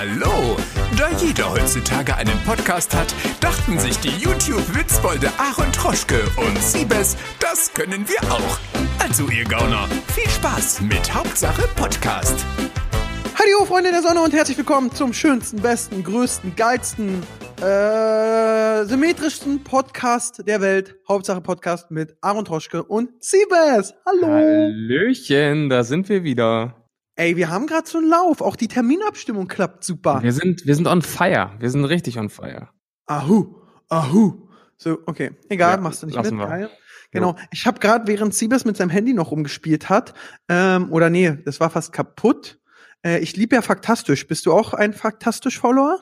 Hallo! Da jeder heutzutage einen Podcast hat, dachten sich die YouTube-Witzbolde Aaron Troschke und Siebes, das können wir auch. Also ihr Gauner, viel Spaß mit Hauptsache Podcast. Hallo Freunde der Sonne und herzlich willkommen zum schönsten, besten, größten, geilsten, äh, symmetrischsten Podcast der Welt. Hauptsache Podcast mit Aaron Troschke und Siebes. Hallo! Hallöchen, da sind wir wieder. Ey, wir haben gerade so einen Lauf. Auch die Terminabstimmung klappt super. Wir sind, wir sind on fire. Wir sind richtig on fire. Ahu, ahu. So, okay. Egal, Ja, machst du nicht lassen mit. wir. Genau. Ich habe gerade, während Siebes mit seinem Handy noch rumgespielt hat, ähm, oder nee, das war fast kaputt. Äh, ich liebe ja Faktastisch. Bist du auch ein Faktastisch-Follower?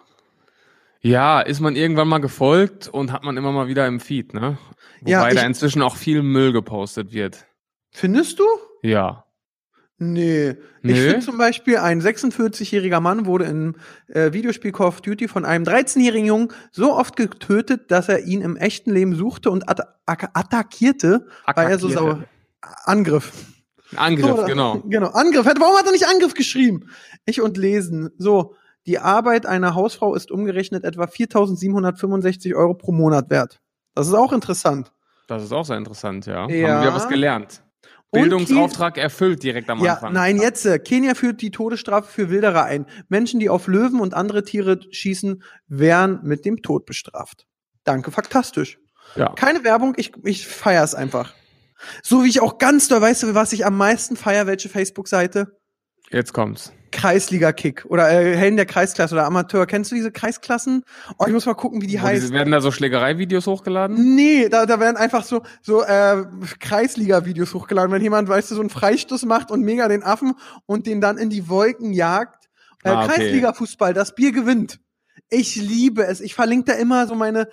Ja, ist man irgendwann mal gefolgt und hat man immer mal wieder im Feed, ne? Wobei Ja, da inzwischen auch viel Müll gepostet wird. Findest du? Ja. Nee. Ich Nö? finde zum Beispiel, ein 46-jähriger Mann wurde im äh, Videospiel Call of Duty von einem 13-jährigen Jungen so oft getötet, dass er ihn im echten Leben suchte und at atta- attackierte, weil er so sauer. Angriff. Angriff, So, genau. Genau, Angriff. Warum hat er nicht Angriff geschrieben? Ich und lesen. So, die Arbeit einer Hausfrau ist umgerechnet etwa 4.765 Euro pro Monat wert. Das ist auch interessant. Das ist auch sehr interessant, ja. Ja. Haben wir was gelernt. Bildungsauftrag erfüllt direkt am Ja, Anfang. nein, jetzt. äh, Kenia führt die Todesstrafe für Wilderer ein. Menschen, die auf Löwen und andere Tiere schießen, werden mit dem Tod bestraft. Danke, faktastisch. Ja. Keine Werbung, ich, ich feier's einfach. So wie ich auch ganz doll, weißt du, was ich am meisten feier, welche Facebook-Seite? Jetzt kommt's. Kreisliga-Kick oder äh, Helden der Kreisklasse oder Amateur. Kennst du diese Kreisklassen? Oh, ich muss mal gucken, wie die heißt. diese, werden da so Schlägereivideos hochgeladen? Nee, da, da werden einfach so, so äh, Kreisliga-Videos hochgeladen, wenn jemand, weißt du, so einen Freistoß macht und mega den Affen und den dann in die Wolken jagt. Äh, Ah, okay. Kreisliga-Fußball, das Bier gewinnt. Ich liebe es. Ich verlinke da immer so meine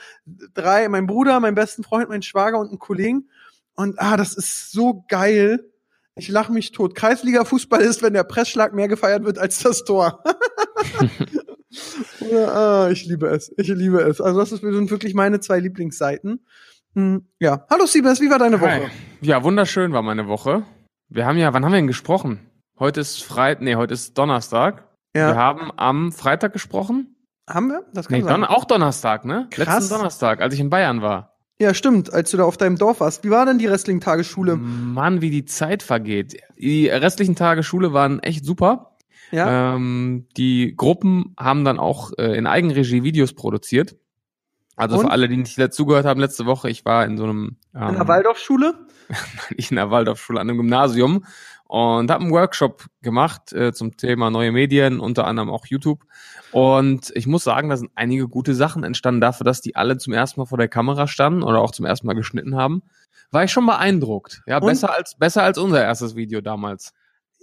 drei, mein Bruder, meinen besten Freund, meinen Schwager und einen Kollegen. Und ah, das ist so geil. Ich lach mich tot. Kreisliga-Fußball ist, wenn der Pressschlag mehr gefeiert wird als das Tor. Oder, ah, ich liebe es. Ich liebe es. Also das sind wirklich meine zwei Lieblingsseiten. Hm, ja. Hallo Siebes, wie war deine Woche? Hi. Ja, wunderschön war meine Woche. Wir haben ja, wann haben wir denn gesprochen? Heute ist Freit, nee, heute ist Donnerstag. Wir Ja. haben am Freitag gesprochen. Haben wir? Das kann Nee, sein. Don auch Donnerstag, ne? Krass. Letzten Donnerstag, als ich in Bayern war. Ja, stimmt, als du da auf deinem Dorf warst. Wie war denn die Wrestling-Tagesschule? Mann, wie die Zeit vergeht. Die restlichen Tage Schule waren echt super. Ja? Ähm, die Gruppen haben dann auch äh, in Eigenregie Videos produziert. Also Und? für alle, die nicht dazugehört haben, letzte Woche, ich war in so einem ähm, In der Waldorfschule? ich in der Waldorfschule an einem Gymnasium und habe einen Workshop gemacht äh, zum Thema neue Medien, unter anderem auch YouTube. Und ich muss sagen, da sind einige gute Sachen entstanden dafür, dass die alle zum ersten Mal vor der Kamera standen oder auch zum ersten Mal geschnitten haben. War ich schon beeindruckt. Ja, Und? besser als besser als unser erstes Video damals.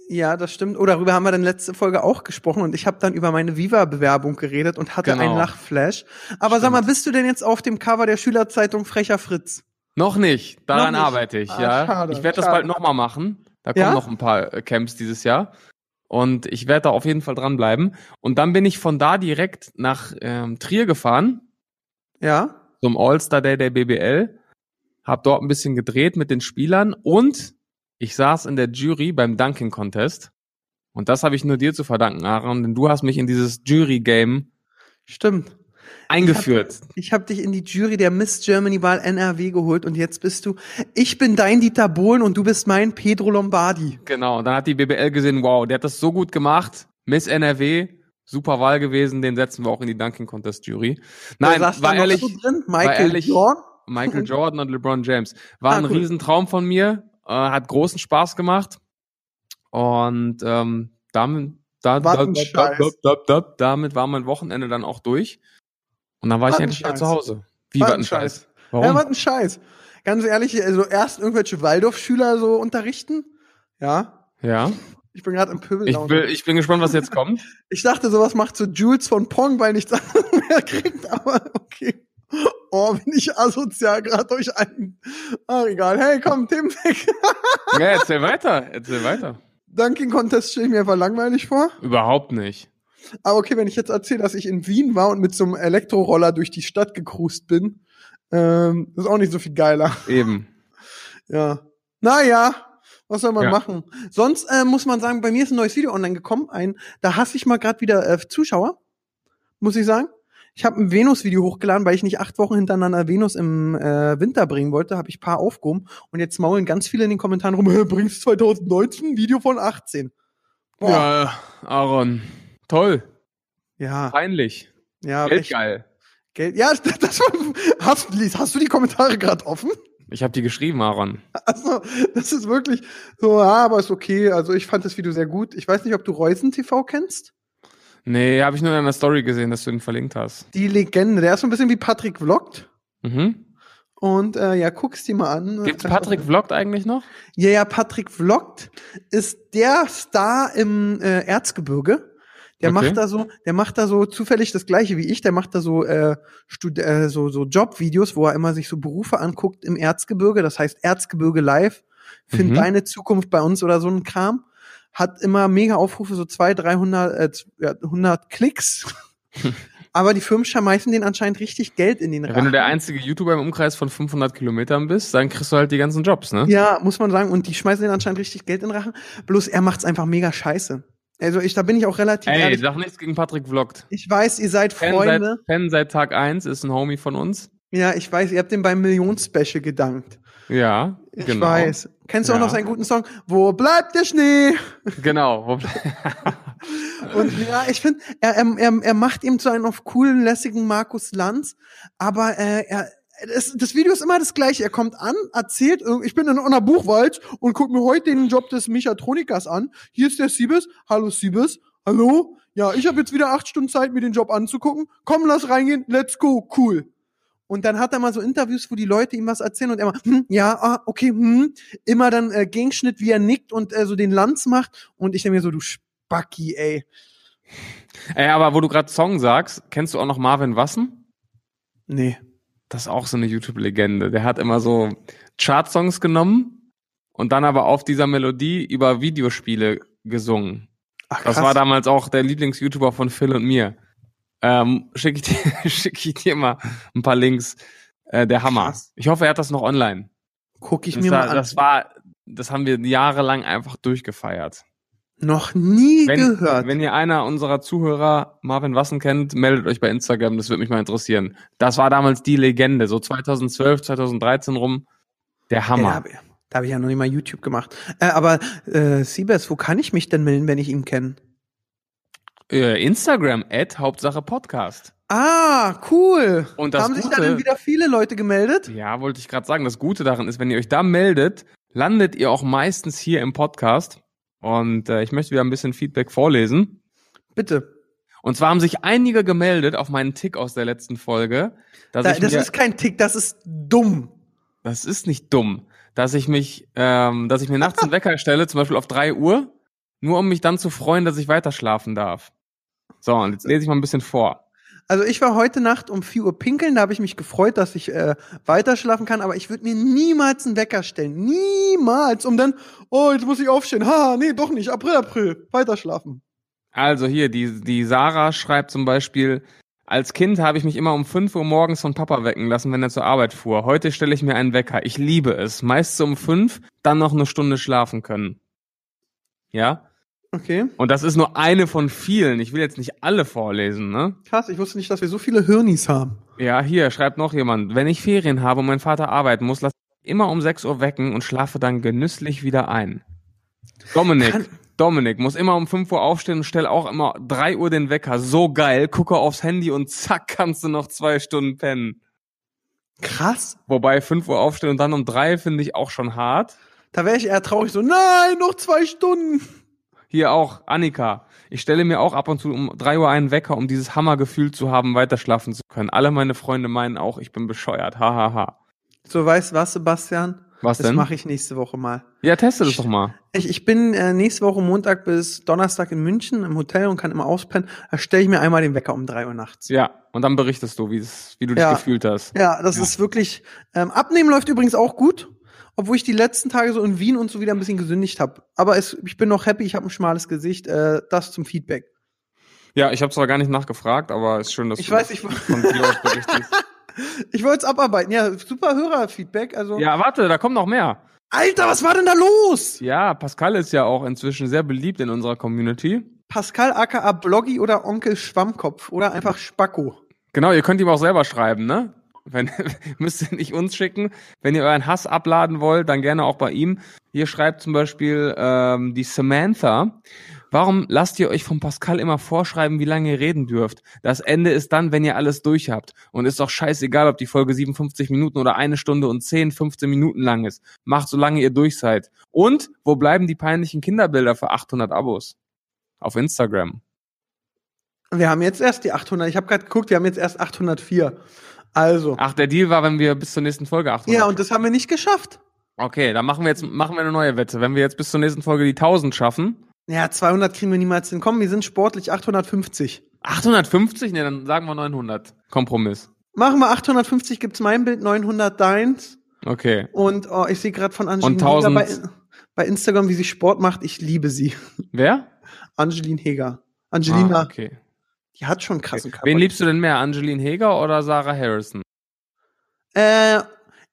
Ja, das stimmt. Oh, darüber haben wir dann letzte Folge auch gesprochen und ich habe dann über meine Viva-Bewerbung geredet und hatte Genau. einen Lachflash. Aber sag Stimmt. mal, bist du denn jetzt auf dem Cover der Schülerzeitung Frecher Fritz? Noch nicht. Daran Noch nicht. arbeite ich, Ah, ja. schade, ich werde das bald nochmal machen. Da kommen Ja? noch ein paar äh, Camps dieses Jahr. Und ich werde da auf jeden Fall dranbleiben. Und dann bin ich von da direkt nach ähm, Trier gefahren, Ja? zum All-Star Day der BBL, hab dort ein bisschen gedreht mit den Spielern und ich saß in der Jury beim Dunking Contest. Und das habe ich nur dir zu verdanken, Aaron, denn du hast mich in dieses Jury-Game Stimmt. Eingeführt. Ich habe dich in die Jury der Miss Germany Wahl NRW geholt und jetzt bist du, ich bin dein Dieter Bohlen und du bist mein Pedro Lombardi. Genau, und dann hat die BBL gesehen, wow, der hat das so gut gemacht. Miss NRW, super Wahl gewesen, den setzen wir auch in die Dunking Contest Jury. Nein, war ehrlich, so drin? Michael ehrlich- Jordan? Michael Jordan und LeBron James. War Ah, ein cool. Riesentraum von mir, äh, hat großen Spaß gemacht. Und ähm, damit, da, da, da, damit war mein Wochenende dann auch durch. Und dann war ich endlich wieder zu Hause. Wie war ein Scheiß? Ja, Warum? was ein Scheiß. Ganz ehrlich, also erst irgendwelche Waldorfschüler so unterrichten. Ja. Ja. Ich bin gerade im Pöbel. Ich, will, ich bin gespannt, was jetzt kommt. Ich dachte, sowas macht so Jules von Pong, weil nichts anderes mehr kriegt, aber okay. Oh, bin ich asozial gerade durch einen. Ah, egal. Hey, komm, Themen weg. ja, erzähl weiter. Erzähl weiter. Dunking Contest stelle ich mir einfach langweilig vor. Überhaupt nicht. Aber okay, wenn ich jetzt erzähle, dass ich in Wien war und mit so einem Elektroroller durch die Stadt gekrust bin, ähm, ist auch nicht so viel geiler. Eben. Ja. Naja, was soll man Ja. machen? Sonst äh, muss man sagen, bei mir ist ein neues Video online gekommen. Ein, da hasse ich mal gerade wieder äh, Zuschauer. muss ich sagen. Ich habe ein Venus-Video hochgeladen, weil ich nicht acht Wochen hintereinander Venus im äh, Winter bringen wollte, habe ich paar aufgehoben und jetzt maulen ganz viele in den Kommentaren rum, "Hä, bringst 2019 ein Video von 18. Boah. Ja, Aaron. Toll. Ja, Peinlich. ja, Geld echt geil. Geld. Ja, das war, hast, hast du die Kommentare gerade offen? Ich habe die geschrieben, Aaron. Also, das ist wirklich so, ja, aber ist okay. Also, ich fand das Video sehr gut. Ich weiß nicht, ob du Reusen TV kennst. Nee, habe ich nur in einer Story gesehen, dass du ihn verlinkt hast. Die Legende. Der ist so ein bisschen wie Patrick Vlogt. Mhm. Und äh, ja, guck's dir mal an. Gibt's Patrick Vlogt eigentlich noch? Ja, ja, Patrick Vlogt ist der Star im äh, Erzgebirge. Der Okay. macht da so, der macht da so zufällig das gleiche wie ich. Der macht da so äh, Stud äh, so so Jobvideos, wo er immer sich so Berufe anguckt im Erzgebirge. Das heißt Erzgebirge Live. Find Mhm. deine Zukunft bei uns oder so ein Kram. Hat immer mega Aufrufe, so 200, 300, äh, z- ja, 100 Klicks. Aber die Firmen schmeißen den anscheinend richtig Geld in den Rachen. wenn du der einzige YouTuber im Umkreis von 500 Kilometern bist, dann kriegst du halt die ganzen Jobs, ne? Ja, muss man sagen. Und die schmeißen den anscheinend richtig Geld in den Rachen. Bloß er macht's einfach mega scheiße. Also ich, da bin ich auch relativ Ey, ehrlich. sag nichts gegen Patrick Vlogt. Ich weiß, ihr seid Fan Freunde. seit, Fan seit Tag 1 ist ein Homie von uns. Ja, ich weiß, ihr habt dem beim Millionen-Special gedankt. Ja, Ich genau. weiß. Kennst du auch Ja. noch seinen guten Song? Wo bleibt der Schnee? Genau. Und ja, ich finde, er, er, er, er macht ihm zu einem auf coolen, lässigen Markus Lanz, aber äh, er, das, das Video ist immer das gleiche. Er kommt an, erzählt, ich bin in einer Buchwald und guck mir heute den Job des Mechatronikers an. Hier ist der Siebes. Hallo Siebes. Hallo? Ja, ich habe jetzt wieder acht Stunden Zeit, mir den Job anzugucken. Komm, lass reingehen. Let's go. Cool. Und dann hat er mal so Interviews, wo die Leute ihm was erzählen und er mal, hm, ja, ah, okay, hm, immer dann äh, Gegenschnitt, wie er nickt und äh, so den Lanz macht. Und ich denke mir so, du Spacki, ey. Ey, aber wo du gerade Song sagst, kennst du auch noch Marvin Wassen? Nee. Das ist auch so eine YouTube-Legende. Der hat immer so Chart-Songs genommen und dann aber auf dieser Melodie über Videospiele gesungen. Ach, Das war damals auch der Lieblings-YouTuber von Phil und mir. Ähm, Schicke ich, dir- schick ich dir mal ein paar Links. Äh, der Hammer. Krass. Ich hoffe, er hat das noch online. Guck ich Das, mir war, mal an. das war, das haben wir jahrelang einfach durchgefeiert. Noch nie Wenn, gehört. wenn ihr einer unserer Zuhörer Marvin Wassen kennt, meldet euch bei Instagram, das würde mich mal interessieren. Das war damals die Legende, so 2012, 2013 rum. Der ja, da Hammer. ich- da habe ich ja noch nicht mal YouTube gemacht. Äh, aber äh, Siebes, wo kann ich mich denn melden, wenn ich ihn kenne? Äh, Instagram, Ad, Hauptsache Podcast. Ah, cool. Und das Haben sich da denn wieder viele Leute gemeldet? Ja, wollte ich gerade sagen. Das Gute daran ist, wenn ihr euch da meldet, landet ihr auch meistens hier im Podcast. Und äh, ich möchte wieder ein bisschen Feedback vorlesen. Bitte. Und zwar haben sich einige gemeldet auf meinen Tick aus der letzten Folge. Dass Da, ich das mir, ist kein Tick, das ist dumm. das ist nicht dumm, dass ich mich, ähm, dass ich mir nachts einen Wecker stelle, zum Beispiel auf drei Uhr, nur um mich dann zu freuen, dass ich weiter schlafen darf. So, und jetzt lese ich mal ein bisschen vor. Also ich war heute Nacht um 4 Uhr pinkeln, da habe ich mich gefreut, dass ich äh, weiter schlafen kann, aber ich würde mir niemals einen Wecker stellen. Niemals, um dann, oh, jetzt muss ich aufstehen. Ha, nee, doch nicht. April, April. Weiter schlafen. Also hier, die, die Sarah schreibt zum Beispiel, als Kind habe ich mich immer um 5 Uhr morgens von Papa wecken lassen, wenn er zur Arbeit fuhr. Heute stelle ich mir einen Wecker. Ich liebe es. Meist so um 5, dann noch eine Stunde schlafen können. Ja? Okay. Und das ist nur eine von vielen. Ich will jetzt nicht alle vorlesen, ne? Krass, ich wusste nicht, dass wir so viele Hirnis haben. Ja, hier schreibt noch jemand. Wenn ich Ferien habe und mein Vater arbeiten muss, lass ich immer um 6 Uhr wecken und schlafe dann genüsslich wieder ein. Dominik, Kann- Dominik muss immer um 5 Uhr aufstehen und stell auch immer 3 Uhr den Wecker. So geil. Gucke aufs Handy und zack, kannst du noch zwei Stunden pennen. Krass. Wobei 5 Uhr aufstehen und dann um 3 finde ich auch schon hart. Da wäre ich eher traurig, so, nein, noch zwei Stunden. Hier auch, Annika. Ich stelle mir auch ab und zu um 3 Uhr einen Wecker, um dieses Hammergefühl zu haben, weiter schlafen zu können. Alle meine Freunde meinen auch, ich bin bescheuert. Hahaha. Ha, ha. So, weißt du was, Sebastian? Was Das denn? mache ich nächste Woche mal. Ja, teste das doch mal. Ich, ich bin äh, nächste Woche Montag bis Donnerstag in München im Hotel und kann immer auspennen. Da stelle ich mir einmal den Wecker um drei Uhr nachts. Ja, und dann berichtest du, wie, wie du dich Ja. gefühlt hast. Ja, das Ja. ist wirklich. Ähm, Abnehmen läuft übrigens auch gut, obwohl ich die letzten Tage so in Wien und so wieder ein bisschen gesündigt habe. Aber es, ich bin noch happy, ich habe ein schmales Gesicht. Äh, das zum Feedback. Ja, ich habe zwar gar nicht nachgefragt, aber ist schön, dass Ich du weiß, ich, von dir aus berichtest. ich wollte es abarbeiten. Ja, super Hörerfeedback. Also, ja, warte, da kommt noch mehr. Alter, was war denn da los? Ja, Pascal ist ja auch inzwischen sehr beliebt in unserer Community. Pascal aka Bloggy oder Onkel Schwammkopf oder einfach Spacko. Genau, ihr könnt ihm auch selber schreiben, ne? Wenn, müsst ihr nicht uns schicken. Wenn ihr euren Hass abladen wollt, dann gerne auch bei ihm. Hier schreibt zum Beispiel ähm, die Samantha. Warum lasst ihr euch von Pascal immer vorschreiben, wie lange ihr reden dürft? Das Ende ist dann, wenn ihr alles durch habt. Und ist doch scheißegal, ob die Folge 57 Minuten oder eine Stunde und 10, 15 Minuten lang ist. Macht, solange ihr durch seid. Und wo bleiben die peinlichen Kinderbilder für 800 Abos? Auf Instagram. Wir haben jetzt erst die 800. Ich habe gerade geguckt, wir haben jetzt erst 804. Also. Ach, der Deal war, wenn wir bis zur nächsten Folge 800. Ja, und das haben wir nicht geschafft. Okay, dann machen wir jetzt machen wir eine neue Wette. Wenn wir jetzt bis zur nächsten Folge die 1000 schaffen, Ja, 200 kriegen wir niemals hin. Komm, wir sind sportlich 850. 850, ne, dann sagen wir 900. Kompromiss. Machen wir 850, gibt's mein Bild, 900 deins. Okay. Und oh, ich sehe gerade von Angelin Und 1000 Heger bei, bei Instagram, wie sie Sport macht. Ich liebe sie. Wer? Angelin Heger. Angelina, Ah, okay. Die hat schon krassen Körper. Wen liebst du denn mehr, Angeline Heger oder Sarah Harrison? Äh,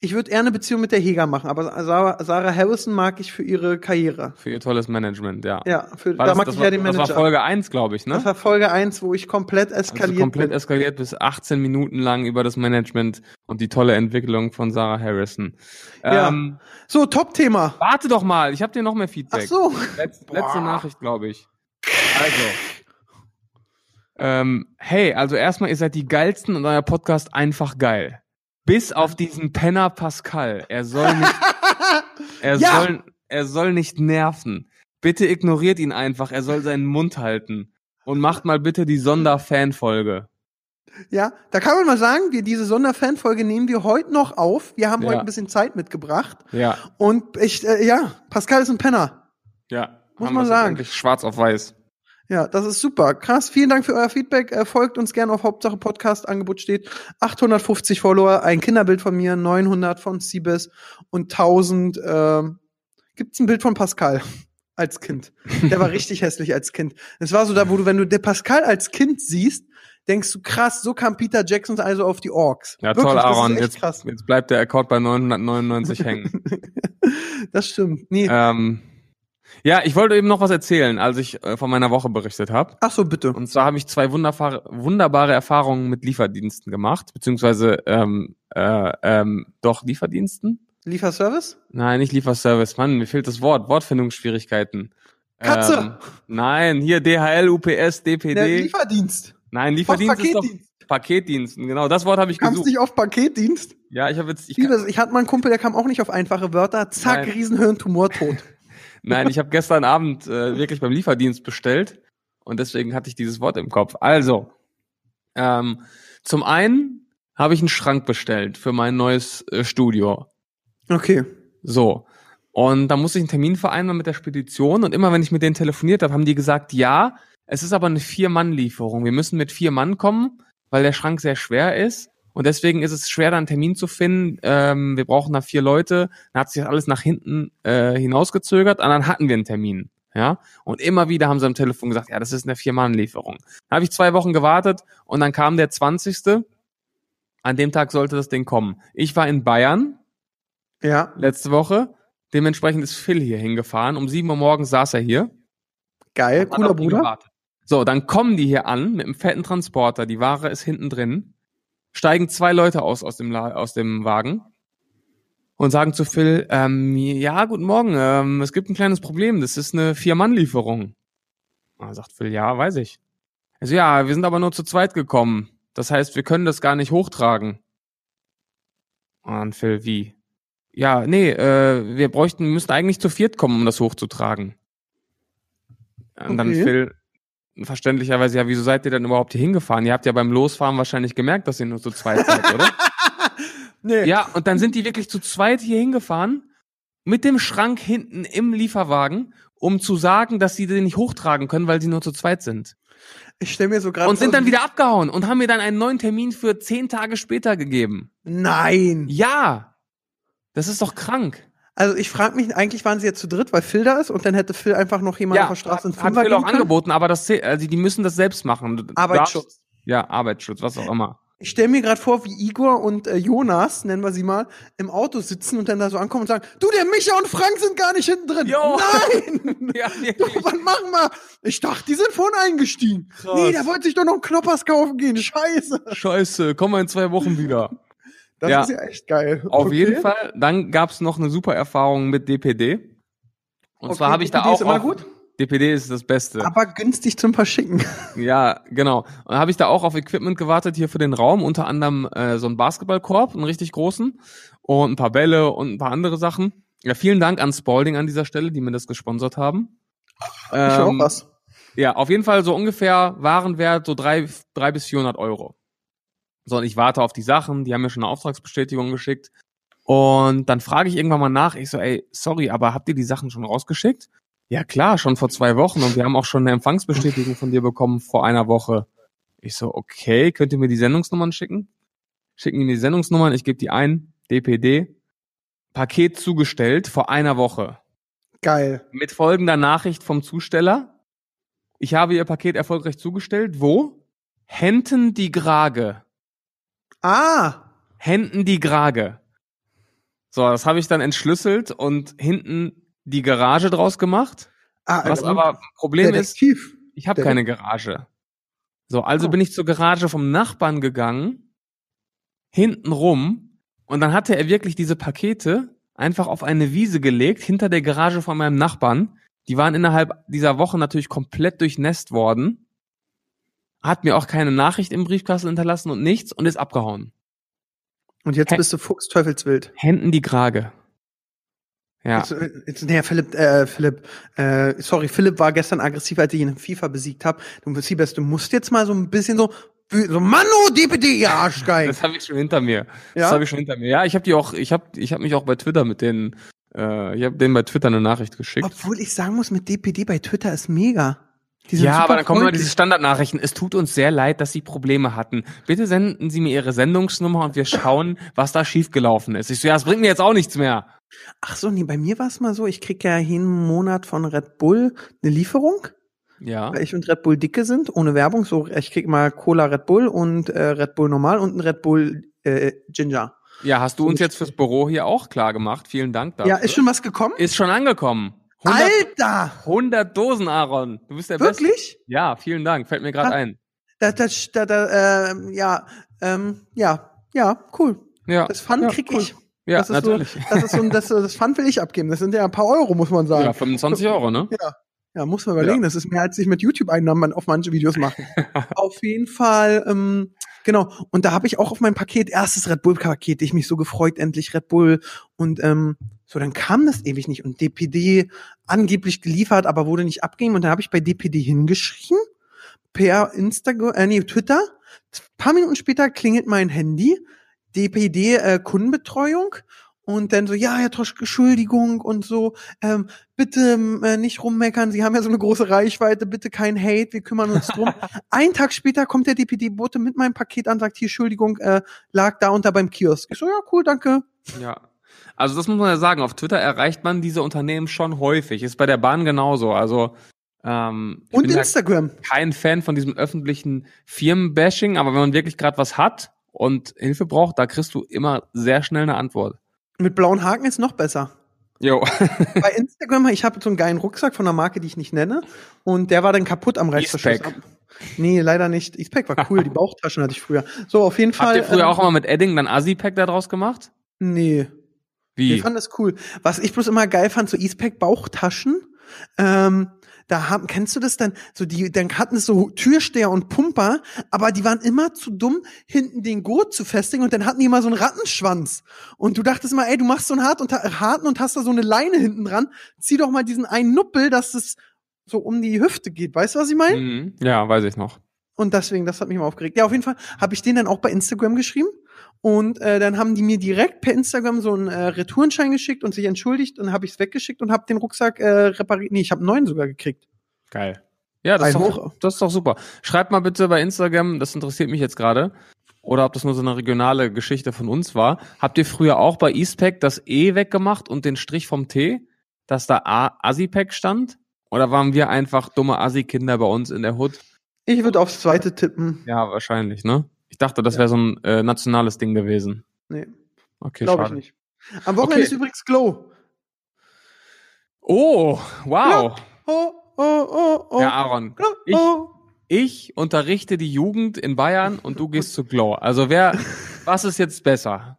ich würde eher eine Beziehung mit der Heger machen, aber Sarah, Sarah Harrison mag ich für ihre Karriere. Für ihr tolles Management, ja. Ja, für, da das, mag das, ich war, ja den das Manager. war Folge 1, glaube ich, ne? Das war Folge 1, wo ich komplett Also eskaliert komplett bin. eskaliert bis 18 Minuten lang über das Management und die tolle Entwicklung von Sarah Harrison. Ja. Ähm, So, Top-Thema. warte doch mal, ich habe dir noch mehr Feedback. Ach so. Letz, letzte Nachricht, glaube ich. Also. Ähm, hey, also erstmal, ihr seid die geilsten und euer Podcast einfach geil. Bis auf diesen Penner Pascal. Er soll nicht, er Ja. soll, er soll nicht nerven. Bitte ignoriert ihn einfach. Er soll seinen Mund halten. Und macht mal bitte die Sonderfanfolge. Ja, da kann man mal sagen, wir diese Sonderfanfolge nehmen wir heute noch auf. Wir haben Ja. heute ein bisschen Zeit mitgebracht. Ja, Und ich, äh, ja, Pascal ist ein Penner. ja. Muss man sagen. Schwarz auf weiß. Ja, das ist super. Krass. Vielen Dank für euer Feedback. Äh, folgt uns gerne auf Hauptsache Podcast. Angebot steht 850 Follower, ein Kinderbild von mir, 900 von Siebes und 1000. Ähm, gibt's ein Bild von Pascal als Kind? Der war richtig hässlich als Kind. Es war so da, wo du, wenn du der Pascal als Kind siehst, denkst du krass, so kam Peter Jackson also auf die Orks. Ja, Wirklich, toll, Aaron. Jetzt, jetzt bleibt der Akkord bei 999 hängen. Das stimmt. Nee. ähm, ja, ich wollte eben noch was erzählen, als ich äh, von meiner Woche berichtet habe. Ach so, bitte. Und zwar habe ich zwei wunderbar, wunderbare Erfahrungen mit Lieferdiensten gemacht, beziehungsweise ähm, äh, ähm, doch Lieferdiensten? Lieferservice? Nein, nicht Lieferservice. Mann, mir fehlt das Wort. Wortfindungsschwierigkeiten. Katze. Ähm, nein, hier DHL, UPS, Der DPD. Lieferdienst. nein, Lieferdienst ist doch Paketdienst. Paketdiensten. Genau, das Wort habe ich Kamst gesucht. nicht auf Paketdienst? Ja, ich habe jetzt. Ich Liebes, ich hatte mal einen Kumpel, der kam auch nicht auf einfache Wörter. Zack, Nein. Riesenhirntumor tot. Nein, ich habe gestern Abend äh, wirklich beim Lieferdienst bestellt und deswegen hatte ich dieses Wort im Kopf. Also, ähm, zum einen habe ich einen Schrank bestellt für mein neues äh, Studio. Okay. So. Und da musste ich einen Termin vereinbaren mit der Spedition und immer wenn ich mit denen telefoniert habe, haben die gesagt, ja, es ist aber eine Vier-Mann-Lieferung. Wir müssen mit vier Mann kommen, weil der Schrank sehr schwer ist. Und deswegen ist es schwer, da einen Termin zu finden. Ähm, wir brauchen da vier Leute. Dann hat sich das alles nach hinten äh, hinausgezögert und dann hatten wir einen Termin. Ja, und immer wieder haben sie am Telefon gesagt, ja, das ist eine Vier-Mann-Lieferung. Dann habe ich zwei Wochen gewartet und dann kam der 20. An dem Tag sollte das Ding kommen. Ich war in Bayern Ja, letzte Woche. Dementsprechend ist Phil hier hingefahren. Um sieben Uhr morgens saß er hier. geil, cooler Bruder. So, dann kommen die hier an mit einem fetten Transporter. Die Ware ist hinten drin. Steigen zwei Leute aus aus dem, La aus dem Wagen und sagen zu Phil, ähm, ja, guten Morgen, ähm, es gibt ein kleines Problem. Das ist eine Vier-Mann-Lieferung. Sagt Phil, ja, weiß ich. Also ja, wir sind aber nur zu zweit gekommen. Das heißt, wir können das gar nicht hochtragen. Und dann Phil, wie? Ja, nee, äh, wir bräuchten, müssten eigentlich zu viert kommen, um das hochzutragen. Und dann Okay. Phil, verständlicherweise, ja, wieso seid ihr denn überhaupt hier hingefahren? Ihr habt ja beim Losfahren wahrscheinlich gemerkt, dass ihr nur zu zweit seid, oder? Nee. ja, und dann sind die wirklich zu zweit hier hingefahren, mit dem Schrank hinten im Lieferwagen, um zu sagen, dass sie den nicht hochtragen können, weil sie nur zu zweit sind. Ich stell mir so gerade Und sind dann wie- wieder abgehauen und haben mir dann einen neuen Termin für zehn Tage später gegeben. Nein. Ja! Das ist doch krank. Also ich frage mich, eigentlich waren sie jetzt zu dritt, weil Phil da ist und dann hätte Phil einfach noch jemand auf der Straße hat Fünfer Phil auch können. angeboten, aber das, also die müssen das selbst machen. Du Arbeitsschutz. Ja, Arbeitsschutz, was auch immer. Ich stelle mir gerade vor, wie Igor und äh, Jonas, nennen wir sie mal, im Auto sitzen und dann da so ankommen und sagen, du, der Micha und Frank sind gar nicht hinten drin. Jo. Nein! Ja, Du, wirklich. was machen wir? Ich dachte, die sind vorne eingestiegen. Krass. Nee, der wollte sich doch noch einen Knoppers kaufen gehen. Scheiße. Scheiße, komm mal in zwei Wochen wieder. Das Ja. ist ja echt geil. Auf Okay. jeden Fall. Dann gab's noch eine super Erfahrung mit DPD. Und Okay, zwar habe ich da DPD auch ist immer gut? DPD ist das Beste. Aber günstig zum Verschicken. Ja, genau. Und habe ich da auch auf Equipment gewartet hier für den Raum, unter anderem äh, so einen Basketballkorb, einen richtig großen und ein paar Bälle und ein paar andere Sachen. Ja, vielen Dank an Spalding an dieser Stelle, die mir das gesponsert haben. Ich will auch Ähm, was. Ja, auf jeden Fall so ungefähr Warenwert so drei, drei bis 400 Euro. So, und ich warte auf die Sachen, die haben mir schon eine Auftragsbestätigung geschickt. Und dann frage ich irgendwann mal nach, ich so, ey, sorry, aber habt ihr die Sachen schon rausgeschickt? Ja klar, schon vor zwei Wochen und wir haben auch schon eine Empfangsbestätigung von dir bekommen vor einer Woche. Ich so, okay, könnt ihr mir die Sendungsnummern schicken? Schicken mir die Sendungsnummern, ich gebe die ein, DPD, Paket zugestellt vor einer Woche Geil. mit folgender Nachricht vom Zusteller. Ich habe Ihr Paket erfolgreich zugestellt. Wo? Henten die Grage. Ah. Henten die Grage. So, das habe ich dann entschlüsselt und hinten die Garage draus gemacht. ah Was aber ein Problem ist, Detektiv. ich habe keine Garage. So, also Oh. bin ich zur Garage vom Nachbarn gegangen, hinten rum, und dann hatte er wirklich diese Pakete einfach auf eine Wiese gelegt, hinter der Garage von meinem Nachbarn. Die waren innerhalb dieser Woche natürlich komplett durchnässt worden. Hat mir auch keine Nachricht im Briefkasten hinterlassen und nichts und ist abgehauen. Und jetzt Hä? bist du Fuchs Teufelswild. Händen die Grage. Ja. Jetzt, jetzt, nee, Philipp, äh, Philipp, äh, sorry, Philipp war gestern aggressiv, als ich ihn in FIFA besiegt habe. Du, Siebes, du musst jetzt mal so ein bisschen so, so Manu, DPD, ihr Arschgeil. Das habe ich schon hinter mir. Das Ja? habe ich schon hinter mir. Ja, ich habe die auch, ich habe ich hab mich auch bei Twitter mit denen, äh, ich habe denen bei Twitter eine Nachricht geschickt. Obwohl ich sagen muss, mit DPD bei Twitter ist mega. Ja, aber dann kommen immer freundlich. diese Standardnachrichten. Es tut uns sehr leid, dass Sie Probleme hatten. Bitte senden Sie mir Ihre Sendungsnummer und wir schauen, was da schiefgelaufen ist. Ich so, ja, das bringt mir jetzt auch nichts mehr. Ach so, nee, bei mir war es mal so, ich krieg ja jeden Monat von Red Bull eine Lieferung, Ja. weil ich und Red Bull dicke sind, ohne Werbung. So, ich krieg mal Cola Red Bull und äh, Red Bull normal und ein Red Bull äh, Ginger. Ja, hast du uns jetzt fürs Büro hier auch klar gemacht. Vielen Dank dafür. Ja, ist schon was gekommen? Ist schon angekommen. 100, Alter! 100 Dosen, Aaron. Du bist der Beste. Wirklich? Ja, vielen Dank. Fällt mir gerade ein. Da, da, da, da, äh, ja, ähm, ja, ja, cool. Ja. Das Pfand ja, krieg cool. ich. Ja, das ist natürlich. So, das ist so das, das Pfand will ich abgeben. Das sind ja ein paar Euro, muss man sagen. ja, 25 Euro, ne? Ja, muss man überlegen. Das ist mehr, als ich mit YouTube-Einnahmen auf manche Videos mache. auf jeden Fall, ähm, genau. Und da habe ich auch auf meinem Paket, erstes Red Bull-Paket, ich mich so gefreut, endlich Red Bull. Und ähm, so, dann kam das ewig nicht. Und DPD angeblich geliefert, aber wurde nicht abgegeben. Und dann habe ich bei DPD hingeschrieben, per Instagram, äh, nee, Twitter. paar Minuten später klingelt mein Handy, DPD äh, Kundenbetreuung. Und dann so, ja, Herr Troschke, Entschuldigung und so, ähm, bitte äh, nicht rummeckern, Sie haben ja so eine große Reichweite, bitte kein Hate, wir kümmern uns drum. Ein Tag später kommt der DPD-Bote mit meinem Paket an, sagt, hier, Entschuldigung, äh, lag da unter beim Kiosk. Ich so, ja, cool, danke. Ja. Also das muss man ja sagen, auf Twitter erreicht man diese Unternehmen schon häufig. Ist bei der Bahn genauso. Also ähm, Und Instagram. kein Fan von diesem öffentlichen Firmenbashing, aber wenn man wirklich gerade was hat und Hilfe braucht, da kriegst du immer sehr schnell eine Antwort. Mit blauen Haken ist noch besser. Jo. Bei Instagram, ich habe so einen geilen Rucksack von einer Marke, die ich nicht nenne. Und der war dann kaputt am Reißverschluss. Nee, leider nicht. Eastpack war cool, die Bauchtaschen hatte ich früher. So, auf jeden Fall. Habt ihr früher ähm, auch immer mit Edding dann Assi-Pack da draus gemacht? Nee. Wie? Ich fand das cool. Was ich bloß immer geil fand, so Eastpack Bauchtaschen. Ähm, da haben, kennst du das dann? So die, dann hatten es so Türsteher und Pumper, aber die waren immer zu dumm, hinten den Gurt zu festigen und dann hatten die immer so einen Rattenschwanz. Und du dachtest immer, ey, du machst so einen hart und, harten und hast da so eine Leine hinten dran. Zieh doch mal diesen einen Nuppel, dass es so um die Hüfte geht. Weißt du, was ich meine? Mhm. Ja, weiß ich noch. Und deswegen, das hat mich mal aufgeregt. Ja, auf jeden Fall habe ich den dann auch bei Instagram geschrieben. Und äh, dann haben die mir direkt per Instagram so einen äh, Retourenschein geschickt und sich entschuldigt und habe ich es weggeschickt und habe den Rucksack äh, repariert. Nee, ich habe einen neuen sogar gekriegt. Geil. Ja, das ist, doch, das ist doch super. Schreibt mal bitte bei Instagram, das interessiert mich jetzt gerade. Oder ob das nur so eine regionale Geschichte von uns war. Habt ihr früher auch bei Eastpack das E weggemacht und den Strich vom T, dass da A Assi-Pack stand? Oder waren wir einfach dumme Assi-Kinder bei uns in der Hood? Ich würde aufs zweite tippen. Ja, wahrscheinlich, ne? Ich dachte, das wäre so ein äh, nationales Ding gewesen. Nee, Okay, glaube ich nicht. Am Wochenende Okay. ist übrigens Glow. Oh, wow. Oh, oh, oh, oh. Ja, Aaron. Glow, Ich, oh. ich unterrichte die Jugend in Bayern und du gehst zu Glow. Also wer, was ist jetzt besser?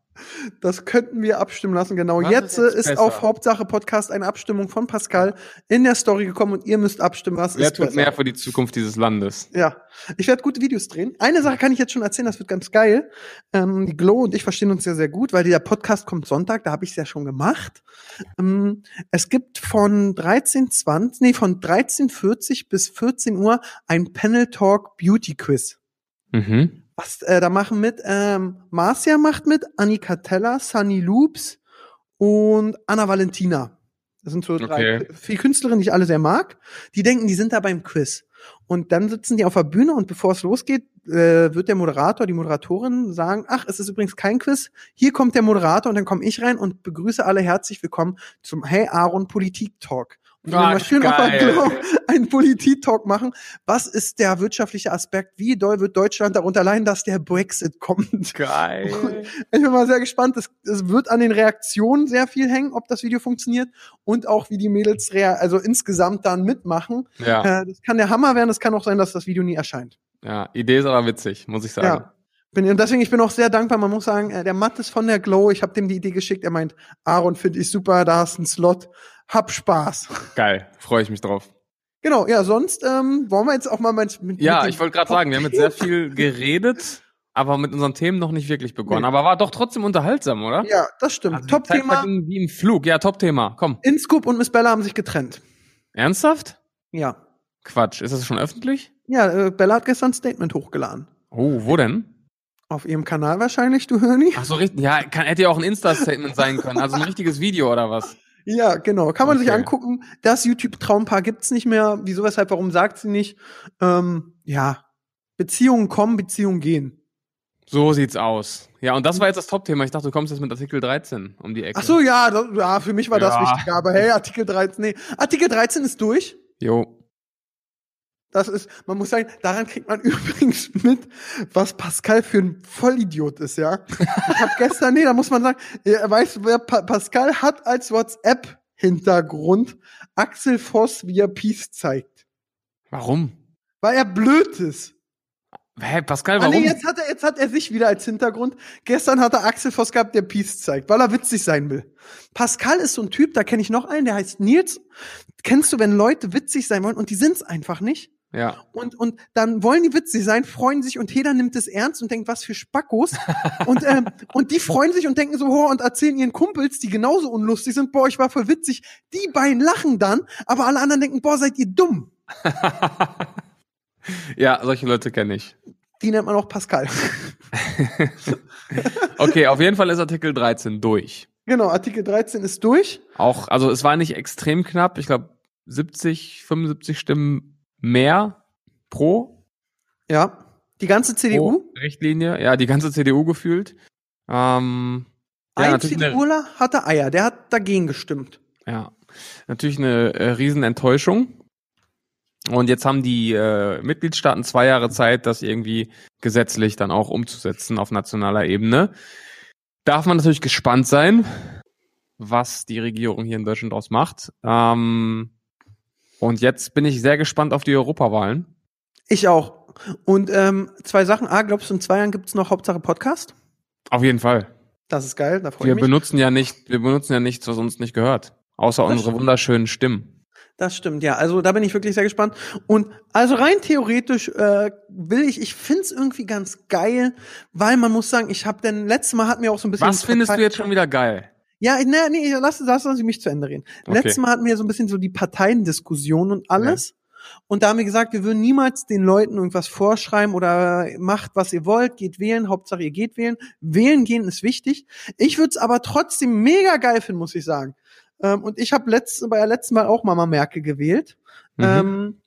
Das könnten wir abstimmen lassen, genau. Was Jetzt, ist jetzt ist besser? auf Hauptsache Podcast eine Abstimmung von Pascal in der Story gekommen und ihr müsst abstimmen, was Wer ist tut besser. mehr für die Zukunft dieses Landes? Ja, ich werde gute Videos drehen. Eine Sache kann ich jetzt schon erzählen, das wird ganz geil. Ähm, die Glow und ich verstehen uns ja sehr gut, weil der Podcast kommt Sonntag, da habe ich es ja schon gemacht. Ähm, es gibt von 13.20, nee, von 13.40 bis 14 Uhr ein Panel Talk Beauty Quiz. Mhm. Was äh, da machen mit, ähm, Marcia macht mit, Annika Teller, Sunny Loops und Anna Valentina. Das sind so drei Okay. vier Künstlerinnen, die ich alle sehr mag. Die denken, die sind da beim Quiz. Und dann sitzen die auf der Bühne und bevor es losgeht, äh, wird der Moderator, die Moderatorin sagen, ach, es ist übrigens kein Quiz. Hier kommt der Moderator und dann komme ich rein und begrüße alle herzlich willkommen zum Hey Aaron Politik Talk. Und Ah, mal schön auf der geil. Glow einen Politik-Talk machen. Was ist der wirtschaftliche Aspekt? Wie doll wird Deutschland darunter leiden, dass der Brexit kommt? Geil. Ich bin mal sehr gespannt. Es, wird an den Reaktionen sehr viel hängen, ob das Video funktioniert und auch wie die Mädels also insgesamt dann mitmachen. Ja, Äh, das kann der Hammer werden. Es kann auch sein, dass das Video nie erscheint. ja, Idee ist aber witzig, muss ich sagen. Ja. Bin, und deswegen, ich bin auch sehr dankbar. Man muss sagen, äh, der Matt ist von der Glow. Ich habe dem die Idee geschickt. Er meint, Aaron, finde ich super, da hast du einen Slot. Hab Spaß. Geil, freue ich mich drauf. Genau, ja, sonst ähm, wollen wir jetzt auch mal mit, mit Ja, mit ich wollte gerade sagen, wir haben jetzt sehr viel geredet, aber mit unseren Themen noch nicht wirklich begonnen. Nee. Aber war doch trotzdem unterhaltsam, oder? Ja, das stimmt. Also Top-Thema. Wie im Flug. Ja, Top-Thema. Komm. Inscoop und Miss Bella haben sich getrennt. Ernsthaft? Ja. Quatsch. Ist das schon öffentlich? Ja, äh, Bella hat gestern ein Statement hochgeladen. Oh, wo denn? Auf ihrem Kanal wahrscheinlich, du Hörni. Ach so, richtig. Ja, kann, hätte ja auch ein Insta-Statement sein können. Also ein richtiges Video oder was? Ja, genau. Kann man sich Okay. angucken. Das YouTube-Traumpaar gibt's nicht mehr. Wieso, weshalb, warum sagt sie nicht? Ähm, ja. Beziehungen kommen, Beziehungen gehen. So sieht's aus. Ja, und das war jetzt das Top-Thema. Ich dachte, du kommst jetzt mit Artikel 13 um die Ecke. Ach so, ja, das, ja, für mich war das Ja. wichtig. Aber hey, Artikel 13, nee. Artikel 13 ist durch. Jo. Das ist, man muss sagen, daran kriegt man übrigens mit, was Pascal für ein Vollidiot ist, ja. Ich habe gestern, nee, da muss man sagen, weißt du, wer pa Pascal hat als WhatsApp-Hintergrund Axel Voss, wie er Peace zeigt. Warum? Weil er blöd ist. Hä, Pascal, Ah, warum? nee, jetzt hat er, jetzt hat er sich wieder als Hintergrund. Gestern hat er Axel Voss gehabt, der Peace zeigt, weil er witzig sein will. Pascal ist so ein Typ, da kenne ich noch einen, der heißt Nils. Kennst du, wenn Leute witzig sein wollen und die sind's einfach nicht? Ja. und, und dann wollen die witzig sein, freuen sich und jeder nimmt es ernst und denkt, was für Spackos. und, ähm, und die freuen sich und denken so, oh, und erzählen ihren Kumpels, die genauso unlustig sind, boah, ich war voll witzig. Die beiden lachen dann, aber alle anderen denken, boah, seid ihr dumm. ja, solche Leute kenne ich. Die nennt man auch Pascal. Okay, auf jeden Fall ist Artikel 13 durch. genau, Artikel 13 ist durch. Auch, also es war nicht extrem knapp. Ich glaube 70, 75 Stimmen mehr pro, Ja. Die ganze CDU. pro Richtlinie. Ja, die ganze CDU gefühlt. Ähm, ja, Ein CDUler hatte Eier, der hat dagegen gestimmt. ja, natürlich eine äh, Riesenenttäuschung. Und jetzt haben die äh, Mitgliedstaaten zwei Jahre Zeit, das irgendwie gesetzlich dann auch umzusetzen auf nationaler Ebene. Darf man natürlich gespannt sein, was die Regierung hier in Deutschland draus macht. Ähm, und jetzt bin ich sehr gespannt auf die Europawahlen. Ich auch. Und ähm, zwei Sachen. A, glaubst du, in zwei Jahren gibt's noch Hauptsache Podcast? Auf jeden Fall. Das ist geil, da freue Wir ich mich. benutzen ja nicht, wir benutzen ja nichts, was uns nicht gehört. Außer Das unsere stimmt. wunderschönen Stimmen. Das stimmt, ja. Also da bin ich wirklich sehr gespannt. Und also rein theoretisch äh, will ich, ich find's irgendwie ganz geil, weil man muss sagen, ich habe denn letztes Mal hat mir auch so ein bisschen Was findest du jetzt schon wieder geil? Ja, nee, nee, lass, lass, lass mich zu Ende reden. Okay. Letztes Mal hatten wir so ein bisschen so die Parteiendiskussion und alles. Und da haben wir gesagt, wir würden niemals den Leuten irgendwas vorschreiben oder macht, was ihr wollt, geht wählen, Hauptsache ihr geht wählen. Wählen gehen ist wichtig. Ich würde es aber trotzdem mega geil finden, muss ich sagen. Ähm, und ich habe letzt, bei der letzten Mal auch Mama Merkel gewählt. Mhm. Ähm,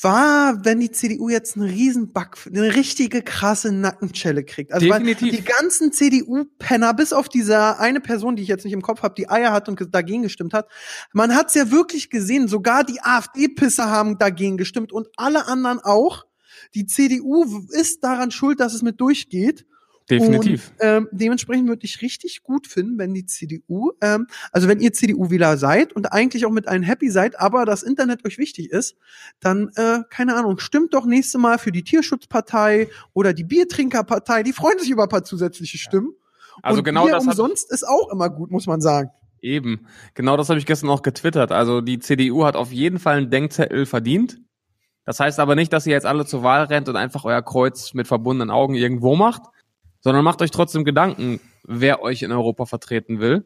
war, wenn die CDU jetzt einen riesen Back, eine richtige krasse Nackenschelle kriegt. Also Definitiv. die ganzen CDU-Penner, bis auf diese eine Person, die ich jetzt nicht im Kopf habe, die Eier hat und ge- dagegen gestimmt hat, man hat's ja wirklich gesehen, sogar die AfD-Pisser haben dagegen gestimmt und alle anderen auch. Die CDU ist daran schuld, dass es mit durchgeht. Definitiv. Und, ähm, dementsprechend würde ich richtig gut finden, wenn die CDU, ähm, also wenn ihr CDU-Wähler seid und eigentlich auch mit allen happy seid, aber das Internet euch wichtig ist, dann, äh, keine Ahnung, stimmt doch nächste Mal für die Tierschutzpartei oder die Biertrinkerpartei, die freuen sich über ein paar zusätzliche Stimmen. Also und genau Bier das umsonst ist auch immer gut, muss man sagen. Eben. Genau das habe ich gestern auch getwittert. Also die CDU hat auf jeden Fall einen Denkzettel verdient. Das heißt aber nicht, dass ihr jetzt alle zur Wahl rennt und einfach euer Kreuz mit verbundenen Augen irgendwo macht, sondern macht euch trotzdem Gedanken, wer euch in Europa vertreten will.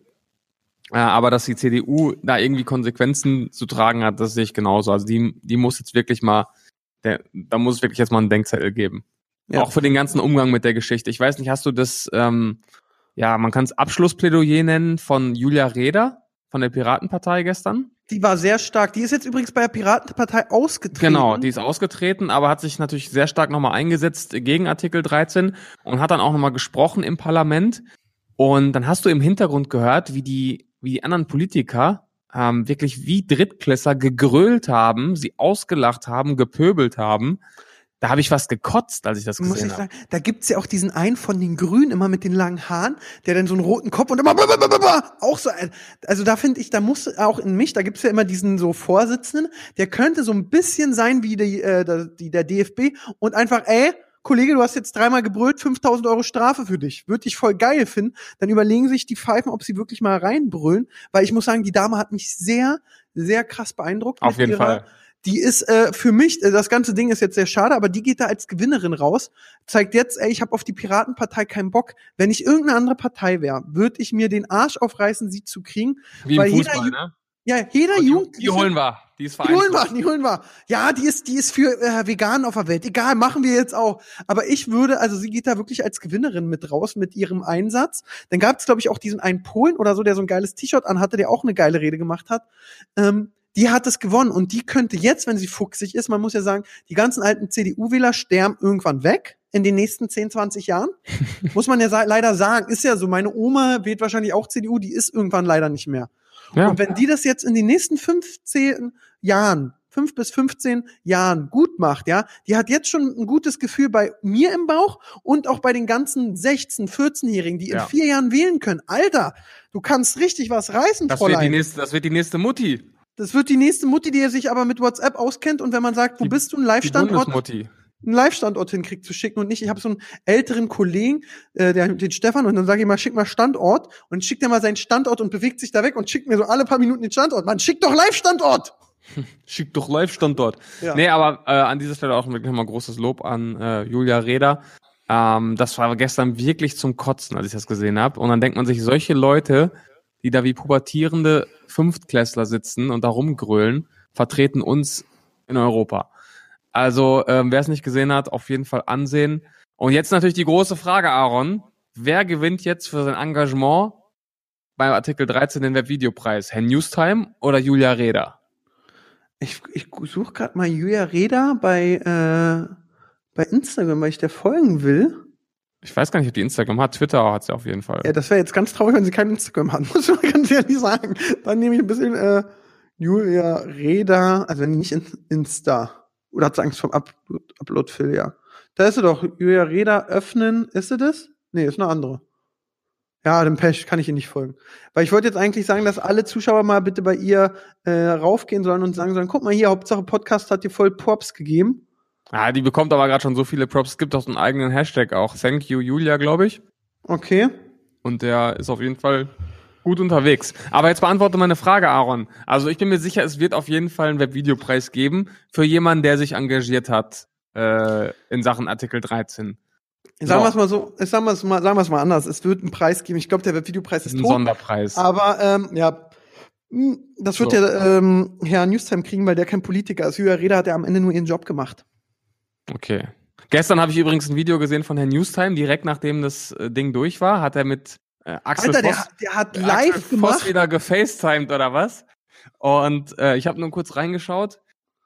Äh, aber dass die CDU da irgendwie Konsequenzen zu tragen hat, das sehe ich genauso. Also die, die muss jetzt wirklich mal, der, da muss es wirklich jetzt mal einen Denkzettel geben. Ja. Auch für den ganzen Umgang mit der Geschichte. Ich weiß nicht, hast du das, ähm, ja, man kann es Abschlussplädoyer nennen von Julia Reda von der Piratenpartei gestern. Die war sehr stark. Die ist jetzt übrigens bei der Piratenpartei ausgetreten. Genau, die ist ausgetreten, aber hat sich natürlich sehr stark nochmal eingesetzt gegen Artikel 13 und hat dann auch nochmal gesprochen im Parlament. Und dann hast du im Hintergrund gehört, wie die, wie die anderen Politiker ähm, wirklich wie Drittklässler gegrölt haben, sie ausgelacht haben, gepöbelt haben. Da habe ich fast gekotzt, als ich das gesehen habe. da gibt's ja auch diesen einen von den Grünen, immer mit den langen Haaren, der dann so einen roten Kopf und immer auch so, ein- also da finde ich, da muss auch in mich, da gibt's ja immer diesen so Vorsitzenden, der könnte so ein bisschen sein wie die, äh, der- die der DFB und einfach, ey, Kollege, du hast jetzt dreimal gebrüllt, 5000 Euro Strafe für dich. Würde ich voll geil finden. Dann überlegen sich die Pfeifen, ob sie wirklich mal reinbrüllen, weil ich muss sagen, die Dame hat mich sehr, sehr krass beeindruckt. Auf mit jeden ihrer, Fall. Die ist äh, für mich, äh, das ganze Ding ist jetzt sehr schade, aber die geht da als Gewinnerin raus, zeigt jetzt, ey, ich habe auf die Piratenpartei keinen Bock. Wenn ich irgendeine andere Partei wäre, würde ich mir den Arsch aufreißen, sie zu kriegen. Wie weil im jeder Fußball, Ju- ne? Ja, jeder die, Jugend. die holen wir. Die ist Die holen wir, vereinslos. die holen wir. Ja, die ist, die ist für äh, Veganen auf der Welt. Egal, machen wir jetzt auch. Aber ich würde, also sie geht da wirklich als Gewinnerin mit raus mit ihrem Einsatz. Dann gab es, glaube ich, auch diesen einen Polen oder so, der so ein geiles T-Shirt anhatte, der auch eine geile Rede gemacht hat. Ähm, die hat es gewonnen und die könnte jetzt, wenn sie fuchsig ist, man muss ja sagen, die ganzen alten CDU-Wähler sterben irgendwann weg in den nächsten 10, 20 Jahren. muss man ja sa leider sagen. Ist ja so. Meine Oma wählt wahrscheinlich auch CDU, die ist irgendwann leider nicht mehr. Ja. Und wenn die das jetzt in den nächsten 15 Jahren, fünf bis 15 Jahren gut macht, ja, die hat jetzt schon ein gutes Gefühl bei mir im Bauch und auch bei den ganzen 16, 14-Jährigen, die in Ja. vier Jahren wählen können. Alter, du kannst richtig was reißen, Das wird, die Fräulein. nächste, das wird die nächste Mutti. Das wird die nächste Mutti, die sich aber mit WhatsApp auskennt und wenn man sagt, wo Die- bist du, Die Live-Standort, einen Live-Standort hinkriegt zu schicken und nicht, ich habe so einen älteren Kollegen, äh, der, den Stefan, und dann sage ich mal, schick mal Standort und schickt er mal seinen Standort und bewegt sich da weg und schickt mir so alle paar Minuten den Standort. Man schickt doch Live-Standort! Schick doch Live-Standort. Ja. Nee, aber äh, an dieser Stelle auch wirklich mal großes Lob an äh, Julia Reda. Ähm, das war gestern wirklich zum Kotzen, als ich das gesehen habe. Und dann denkt man sich, solche Leute, die da wie pubertierende Fünftklässler sitzen und da rumgrölen, vertreten uns in Europa. Also, ähm, wer es nicht gesehen hat, auf jeden Fall ansehen. Und jetzt natürlich die große Frage, Aaron. Wer gewinnt jetzt für sein Engagement beim Artikel 13 den Webvideopreis? Herr Newstime oder Julia Reda? Ich, ich suche gerade mal Julia Reda bei, äh, bei Instagram, weil ich der folgen will. Ich weiß gar nicht, ob die Instagram hat. Twitter hat sie auf jeden Fall. Ja, das wäre jetzt ganz traurig, wenn sie kein Instagram hat, muss man ganz ehrlich sagen. Dann nehme ich ein bisschen äh, Julia Reda, also nicht in, Insta. Oder hat sie Angst vom Upload, Upload ja. Da ist sie doch. Julia Reda öffnen. Ist sie das? Nee, ist eine andere. Ja, dem Pech kann ich ihr nicht folgen. Weil ich wollte jetzt eigentlich sagen, dass alle Zuschauer mal bitte bei ihr äh, raufgehen sollen und sagen sollen, guck mal hier, Hauptsache Podcast hat dir voll Props gegeben. Ah, die bekommt aber gerade schon so viele Props. Es gibt auch so einen eigenen Hashtag auch. Thank you, Julia, glaube ich. Okay. Und der ist auf jeden Fall gut unterwegs. Aber jetzt beantworte meine Frage, Aaron. Also ich bin mir sicher, es wird auf jeden Fall einen Webvideopreis geben für jemanden, der sich engagiert hat äh, in Sachen Artikel 13. Sagen wir es mal so, sagen wir es mal, sagen wir es mal anders. Es wird einen Preis geben. Ich glaube, der Webvideopreis ist ein tot. Sonderpreis. Aber ähm, ja, mh, das wird So. ja ähm, Herr Newstime kriegen, weil der kein Politiker ist. Julia Reda hat ja am Ende nur ihren Job gemacht. Okay. Gestern habe ich übrigens ein Video gesehen von Herrn Newstime, direkt nachdem das äh, Ding durch war, hat er mit äh, Axel Alter, der, Voss der hat Axel live Voss gemacht. wieder gefacetimed oder was? Und äh, ich habe nur kurz reingeschaut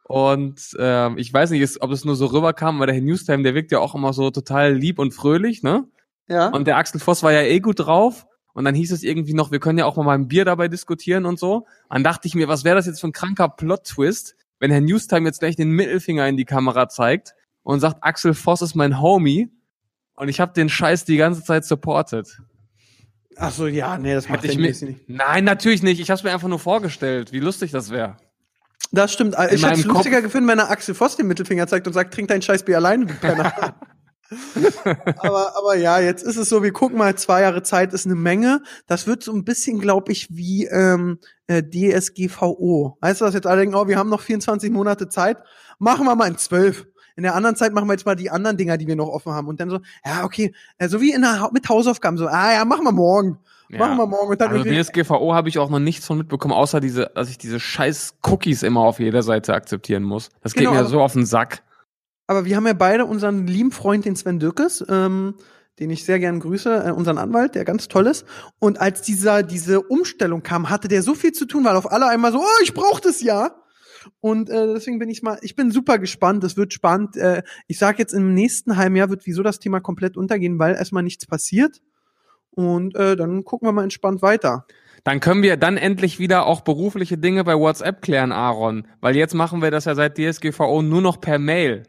und äh, ich weiß nicht, ob es nur so rüberkam, aber der Herr Newstime, der wirkt ja auch immer so total lieb und fröhlich, ne? Ja. Und der Axel Voss war ja eh gut drauf. Und dann hieß es irgendwie noch, wir können ja auch mal ein Bier dabei diskutieren und so. Dann dachte ich mir, was wäre das jetzt für ein kranker Plot-Twist, wenn Herr Newstime jetzt gleich den Mittelfinger in die Kamera zeigt und sagt, Axel Voss ist mein Homie. Und ich habe den Scheiß die ganze Zeit supported. Ach so, ja, nee, das macht Hätte ich mir, nicht. Nein, natürlich nicht. Ich habe mir einfach nur vorgestellt, wie lustig das wäre. Das stimmt. Ich hätte es meinem Kopf- lustiger gefunden, wenn er Axel Voss den Mittelfinger zeigt und sagt, trink dein scheiß Bier alleine, du Penner. aber, aber ja, jetzt ist es so, wir gucken mal, zwei Jahre Zeit ist eine Menge. Das wird so ein bisschen, glaube ich, wie ähm, äh, DSGVO. Weißt du, dass jetzt alle denken, oh, wir haben noch 24 Monate Zeit, machen wir mal in zwölf. In der anderen Zeit machen wir jetzt mal die anderen Dinger, die wir noch offen haben. Und dann so, ja, okay, äh, so wie in der, mit Hausaufgaben, so, ah ja, machen wir morgen. Machen wir morgen. Und dann Also DSGVO habe ich auch noch nichts von mitbekommen, außer diese, dass ich diese scheiß Cookies immer auf jeder Seite akzeptieren muss. Das geht Genau, mir aber- so auf den Sack. Aber wir haben ja beide unseren lieben Freund, den Sven Dürkes, ähm, den ich sehr gern grüße, äh, unseren Anwalt, der ganz toll ist. Und als dieser, diese Umstellung kam, hatte der so viel zu tun, weil auf alle einmal so, oh, ich brauche das ja. Und äh, deswegen bin ich mal, ich bin super gespannt. Es wird spannend. Äh, ich sage jetzt im nächsten halben Jahr wird wieso das Thema komplett untergehen, weil erstmal nichts passiert. Und äh, dann gucken wir mal entspannt weiter. Dann können wir dann endlich wieder auch berufliche Dinge bei WhatsApp klären, Aaron. Weil jetzt machen wir das ja seit DSGVO nur noch per Mail.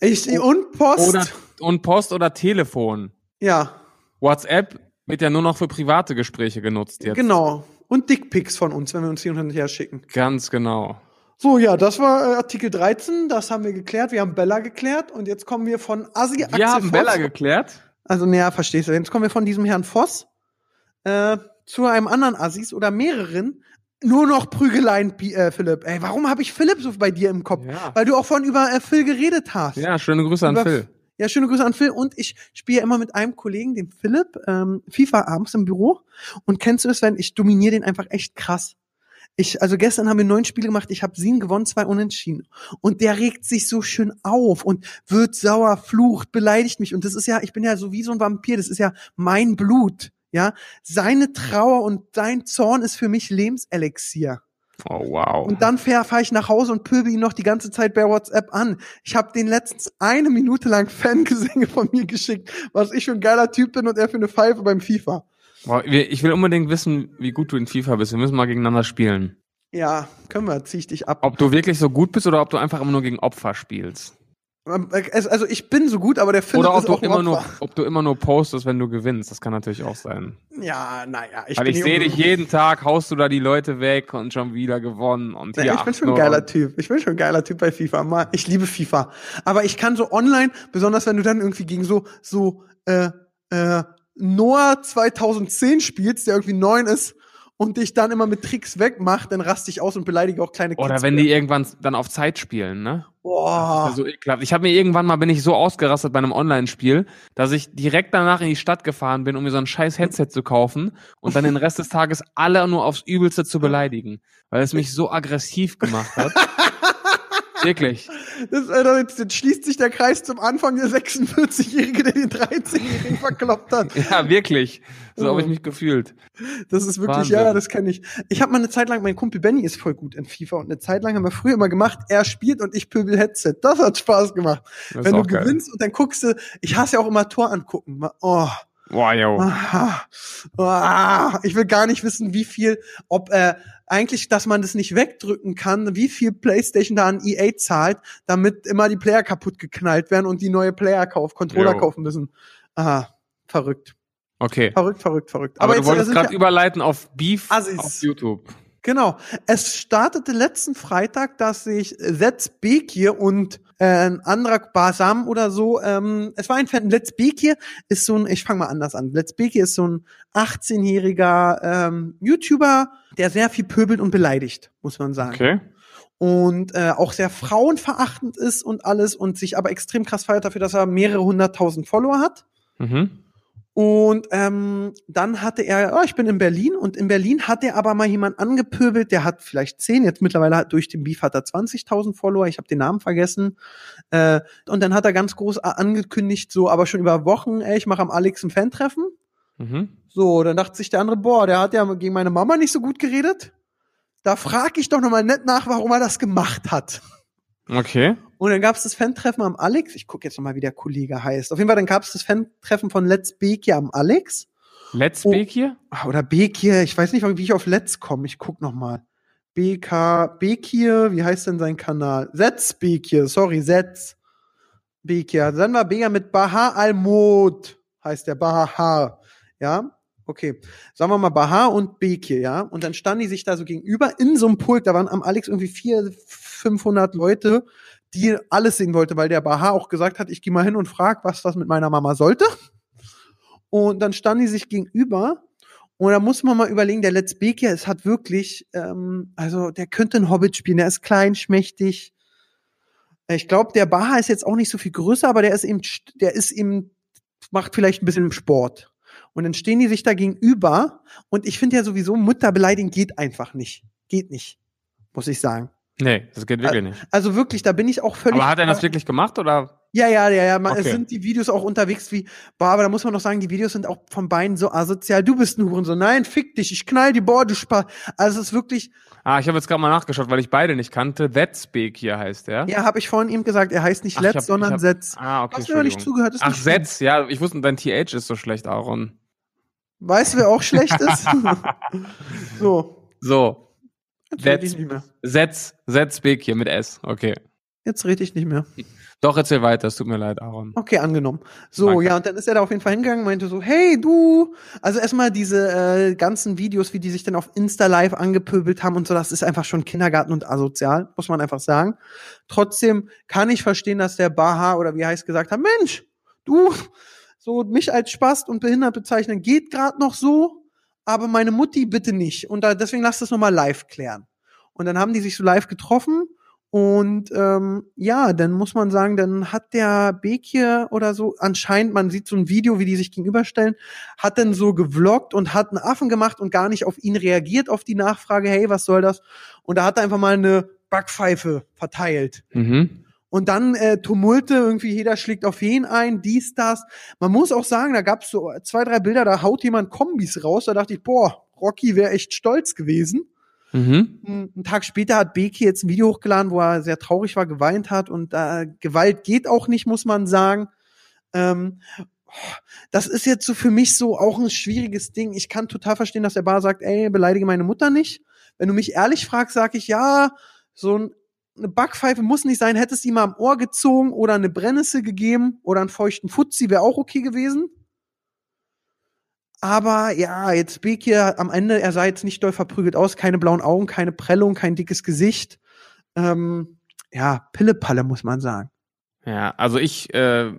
Ich, und Post. Oder, und Post oder Telefon. ja, WhatsApp wird ja nur noch für private Gespräche genutzt jetzt. genau. Und Dickpics von uns, wenn wir uns hier und her schicken. Ganz genau. So, ja, das war äh, Artikel 13, das haben wir geklärt. Wir haben Bella geklärt und jetzt kommen wir von Assi Axel Wir haben Voss. Bella geklärt. Also, naja, verstehst du. Jetzt kommen wir von diesem Herrn Voss äh, zu einem anderen Assis oder mehreren. Nur noch Prügeleien, äh, Philipp. Ey, warum habe ich Philipp so bei dir im Kopf? Ja. Weil du auch von über äh, Phil geredet hast. Ja, schöne Grüße an Über- Phil. Ja, schöne Grüße an Phil. Und ich spiele immer mit einem Kollegen, dem Philipp, ähm, FIFA abends im Büro. Und kennst du das, wenn ich dominiere den einfach echt krass. Ich, also gestern haben wir neun Spiele gemacht, ich habe sieben gewonnen, zwei unentschieden. Und der regt sich so schön auf und wird sauer, flucht, beleidigt mich. Und das ist ja, ich bin ja so wie so ein Vampir, das ist ja mein Blut. Ja, seine Trauer und sein Zorn ist für mich Lebenselixier. Oh, wow. Und dann fahre fahr ich nach Hause und pöbel ihn noch die ganze Zeit bei WhatsApp an. Ich habe den letztens eine Minute lang Fangesänge von mir geschickt, was ich für ein geiler Typ bin und er für eine Pfeife beim FIFA. Ich will unbedingt wissen, wie gut du in FIFA bist. Wir müssen mal gegeneinander spielen. Ja, können wir, zieh ich dich ab. Ob du wirklich so gut bist oder ob du einfach immer nur gegen Opfer spielst. Ähm, es- Also ich bin so gut, aber der Philipp oder ob ist du auch immer nur, ob du immer nur postest, wenn du gewinnst. Das kann natürlich auch sein. Ja, naja. Ich Weil ich sehe dich jeden Tag, haust du da die Leute weg und schon wieder gewonnen und Ja, hier ich bin schon ein 8-0. geiler Typ. Ich bin schon ein geiler Typ bei FIFA. Ich liebe FIFA. Aber ich kann so online, besonders wenn du dann irgendwie gegen so, so, äh, äh, Noah 2010 spielst, der irgendwie neun ist und dich dann immer mit Tricks wegmacht, dann raste ich aus und beleidige auch kleine Oder Kids. wenn die irgendwann dann auf Zeit spielen, ne? Boah. Das ist ja so ekelhaft. Ich habe mir irgendwann mal bin ich so ausgerastet bei einem Online-Spiel, dass ich direkt danach in die Stadt gefahren bin, um mir so ein scheiß Headset zu kaufen und dann den Rest des Tages alle nur aufs Übelste zu beleidigen, weil es mich so aggressiv gemacht hat. Wirklich. Das, äh, jetzt, jetzt schließt sich der Kreis zum Anfang der 46-Jährige, der den 13-Jährigen verkloppt hat. Ja, wirklich. So habe ich mich gefühlt. Das ist wirklich, Wahnsinn. ja, das kenne ich. Ich habe mal eine Zeit lang, mein Kumpel Benny ist voll gut in FIFA und eine Zeit lang haben wir früher immer gemacht, er spielt und ich pöbel Headset. Das hat Spaß gemacht. Das Wenn du geil. gewinnst und dann guckst du, ich hasse ja auch immer Tor angucken. Oh. Boah, yo. Ah, ah, ich will gar nicht wissen, wie viel, ob äh, eigentlich, dass man das nicht wegdrücken kann, wie viel PlayStation da an EA zahlt, damit immer die Player kaputt geknallt werden und die neue Player kaufen, Controller Jo. kaufen müssen. Ah, verrückt. Okay. Verrückt, verrückt, verrückt. Aber, du jetzt, äh, wolltest gerade überleiten auf Beef Assis. auf YouTube. Genau. Es startete letzten Freitag, dass sich Let's Bekir und äh, ein anderer Basam oder so, ähm, es war ein Fan. Let's Bekir ist so ein, ich fange mal anders an. Let's Bekir ist so ein 18-jähriger ähm, YouTuber, der sehr viel pöbelt und beleidigt, muss man sagen. Okay. Und äh, auch sehr frauenverachtend ist und alles und sich aber extrem krass feiert dafür, dass er mehrere hunderttausend Follower hat. Mhm. Und ähm, dann hatte er, oh, ich bin in Berlin und in Berlin hat er aber mal jemand angepöbelt, der hat vielleicht zehn, jetzt mittlerweile hat durch den Beef hat er 20.000 Follower, ich habe den Namen vergessen. Äh, und dann hat er ganz groß angekündigt, so aber schon über Wochen, ey, ich mache am Alex ein Fan-Treffen. Mhm. So, dann dachte sich der andere, boah, der hat ja gegen meine Mama nicht so gut geredet. Da frage ich doch noch mal nett nach, warum er das gemacht hat. Okay. Und dann gab es das Fan-Treffen am Alex. Ich gucke jetzt noch mal, wie der Kollege heißt. Auf jeden Fall, dann gab es das Fan-Treffen von Let's Bekia am Alex. Let's Oh. Hier? Ah, Oder Bekir, ich weiß nicht, wie ich auf Let's komme. Ich guck noch mal. BK, Bekir, wie heißt denn sein Kanal? Setz Bekir, sorry, Setz. Bekir. Dann war Bega mit Baha al-Mod, heißt der Baha. Ja, okay. Sagen wir mal Baha und Bekir, ja. Und dann standen die sich da so gegenüber in so einem Pult. Da waren am Alex irgendwie vier, 500 Leute, die alles sehen wollte, weil der Baha auch gesagt hat, ich gehe mal hin und frag, was das mit meiner Mama sollte. Und dann standen die sich gegenüber. Und da muss man mal überlegen, der Let's Bekir, es hat wirklich, ähm, also der könnte ein Hobbit spielen. Der ist klein, schmächtig. Ich glaube, der Baha ist jetzt auch nicht so viel größer, aber der ist eben, der ist eben, macht vielleicht ein bisschen Sport. Und dann stehen die sich da gegenüber. Und ich finde ja sowieso, Mutter beleidigen geht einfach nicht. Geht nicht, muss ich sagen. Nee, das geht wirklich nicht. Also wirklich, da bin ich auch völlig. Aber hat er das wirklich gemacht oder? Ja, ja, ja, ja. Man, Okay. Es sind die Videos auch unterwegs wie, boah, aber da muss man noch sagen, die Videos sind auch von beiden so asozial. Du bist ein Hurensohn. Nein, fick dich, ich knall die, boah, du Spaß. Also es ist wirklich, Ah, ich habe jetzt gerade mal nachgeschaut, weil ich beide nicht kannte. Wetzbeek hier heißt der. ja, habe ich vorhin ihm gesagt, er heißt nicht Ach, Let's, hab- sondern hab- Setz. Ah, okay. Hast du mir nicht zugehört? Ist Ach, nicht schlimm. Setz, ja, ich wusste, dein TH ist so schlecht, Aaron. Weißt du, wer auch schlecht ist? so, So, jetzt rede ich Setz, nicht mehr. Setz, Setzbeek hier mit S. Okay. Jetzt rede ich nicht mehr. Doch, erzähl weiter, es tut mir leid, Aaron. Okay, angenommen. So, Danke. ja, und dann ist er da auf jeden Fall hingegangen, meinte so, hey, du. Also erstmal diese äh, ganzen Videos, wie die sich dann auf Insta Live angepöbelt haben und so, das ist einfach schon Kindergarten und asozial, muss man einfach sagen. Trotzdem kann ich verstehen, dass der Baha oder wie heißt gesagt hat, Mensch, du, so mich als Spast und behindert bezeichnen geht gerade noch so, aber meine Mutti bitte nicht. Und da, deswegen lass das nochmal live klären. Und dann haben die sich so live getroffen und ähm, ja, dann muss man sagen, dann hat der Bekir oder so, anscheinend, man sieht so ein Video, wie die sich gegenüberstellen, hat dann so gevloggt und hat einen Affen gemacht und gar nicht auf ihn reagiert, auf die Nachfrage, hey, was soll das? Und da hat er einfach mal eine Backpfeife verteilt. Mhm. Und dann äh, Tumulte, irgendwie jeder schlägt auf jeden ein, dies, das. Man muss auch sagen, da gab's so zwei, drei Bilder, da haut jemand Kombis raus, da dachte ich, boah, Rocky wäre echt stolz gewesen. Mhm. Einen Tag später hat Beki jetzt ein Video hochgeladen, wo er sehr traurig war, geweint hat und äh, Gewalt geht auch nicht, muss man sagen. Ähm, das ist jetzt so für mich so auch ein schwieriges Ding. Ich kann total verstehen, dass der Bar sagt, ey, beleidige meine Mutter nicht. Wenn du mich ehrlich fragst, sage ich, ja, so ein, eine Backpfeife muss nicht sein. Hättest du ihm mal am Ohr gezogen oder eine Brennnessel gegeben oder einen feuchten Fuzzi, wäre auch okay gewesen. Aber ja, jetzt Bekir am Ende, er sah jetzt nicht doll verprügelt aus, keine blauen Augen, keine Prellung, kein dickes Gesicht. Ähm, ja, Pillepalle, muss man sagen. Ja, also ich, äh,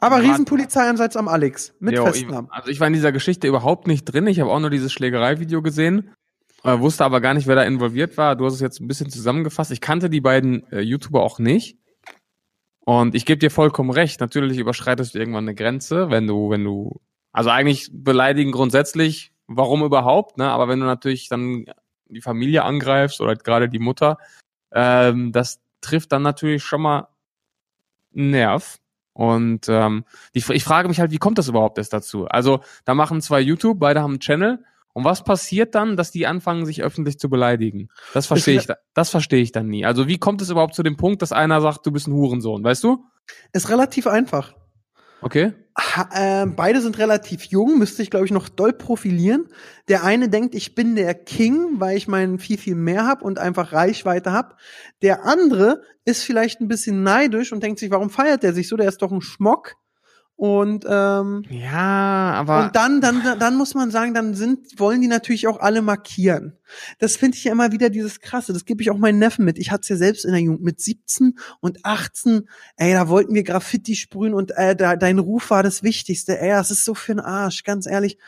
Aber Riesenpolizeieinsatz am Alex mit jo, ich, Festnahmen. also ich war in dieser Geschichte überhaupt nicht drin. Ich habe auch nur dieses Schlägerei-Video gesehen. Äh, wusste aber gar nicht, wer da involviert war. Du hast es jetzt ein bisschen zusammengefasst. Ich kannte die beiden äh, YouTuber auch nicht. Und ich gebe dir vollkommen recht. Natürlich überschreitest du irgendwann eine Grenze, wenn du, wenn du, also eigentlich beleidigen grundsätzlich, warum überhaupt, ne? Aber wenn du natürlich dann die Familie angreifst oder gerade die Mutter, ähm, das trifft dann natürlich schon mal einen Nerv. Und ähm, die, ich frage mich halt, wie kommt das überhaupt erst dazu? Also, da machen zwei YouTube, beide haben einen Channel. Und was passiert dann, dass die anfangen, sich öffentlich zu beleidigen? Das verstehe ich, da- das verstehe ich dann nie. Also, wie kommt es überhaupt zu dem Punkt, dass einer sagt, du bist ein Hurensohn, weißt du? Ist relativ einfach. Okay? Ha, äh, beide sind relativ jung, müsste ich, glaube ich, noch doll profilieren. Der eine denkt, ich bin der King, weil ich meinen viel, viel mehr hab und einfach Reichweite hab. Der andere ist vielleicht ein bisschen neidisch und denkt sich, warum feiert der sich so? Der ist doch ein Schmock. Und ähm, Ja, aber. Und dann, dann, dann muss man sagen, dann sind, wollen die natürlich auch alle markieren. Das finde ich ja immer wieder dieses Krasse. Das gebe ich auch meinen Neffen mit. Ich hatte es ja selbst in der Jugend mit 17 und 18. Ey, da wollten wir Graffiti sprühen und äh, da, dein Ruf war das Wichtigste. Ey, das ist so für den Arsch, ganz ehrlich.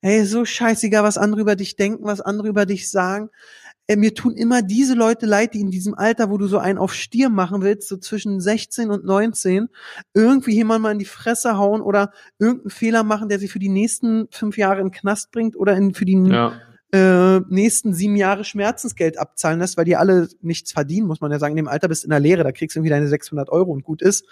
Ey, so scheißegal, was andere über dich denken, was andere über dich sagen. Ey, mir tun immer diese Leute leid, die in diesem Alter, wo du so einen auf Stier machen willst, so zwischen 16 und 19, irgendwie jemand mal in die Fresse hauen oder irgendeinen Fehler machen, der sie für die nächsten fünf Jahre in den Knast bringt oder in, für die ja. äh, nächsten sieben Jahre Schmerzensgeld abzahlen lässt, weil die alle nichts verdienen, muss man ja sagen. In dem Alter bist du in der Lehre, da kriegst du irgendwie deine 600 Euro und gut ist.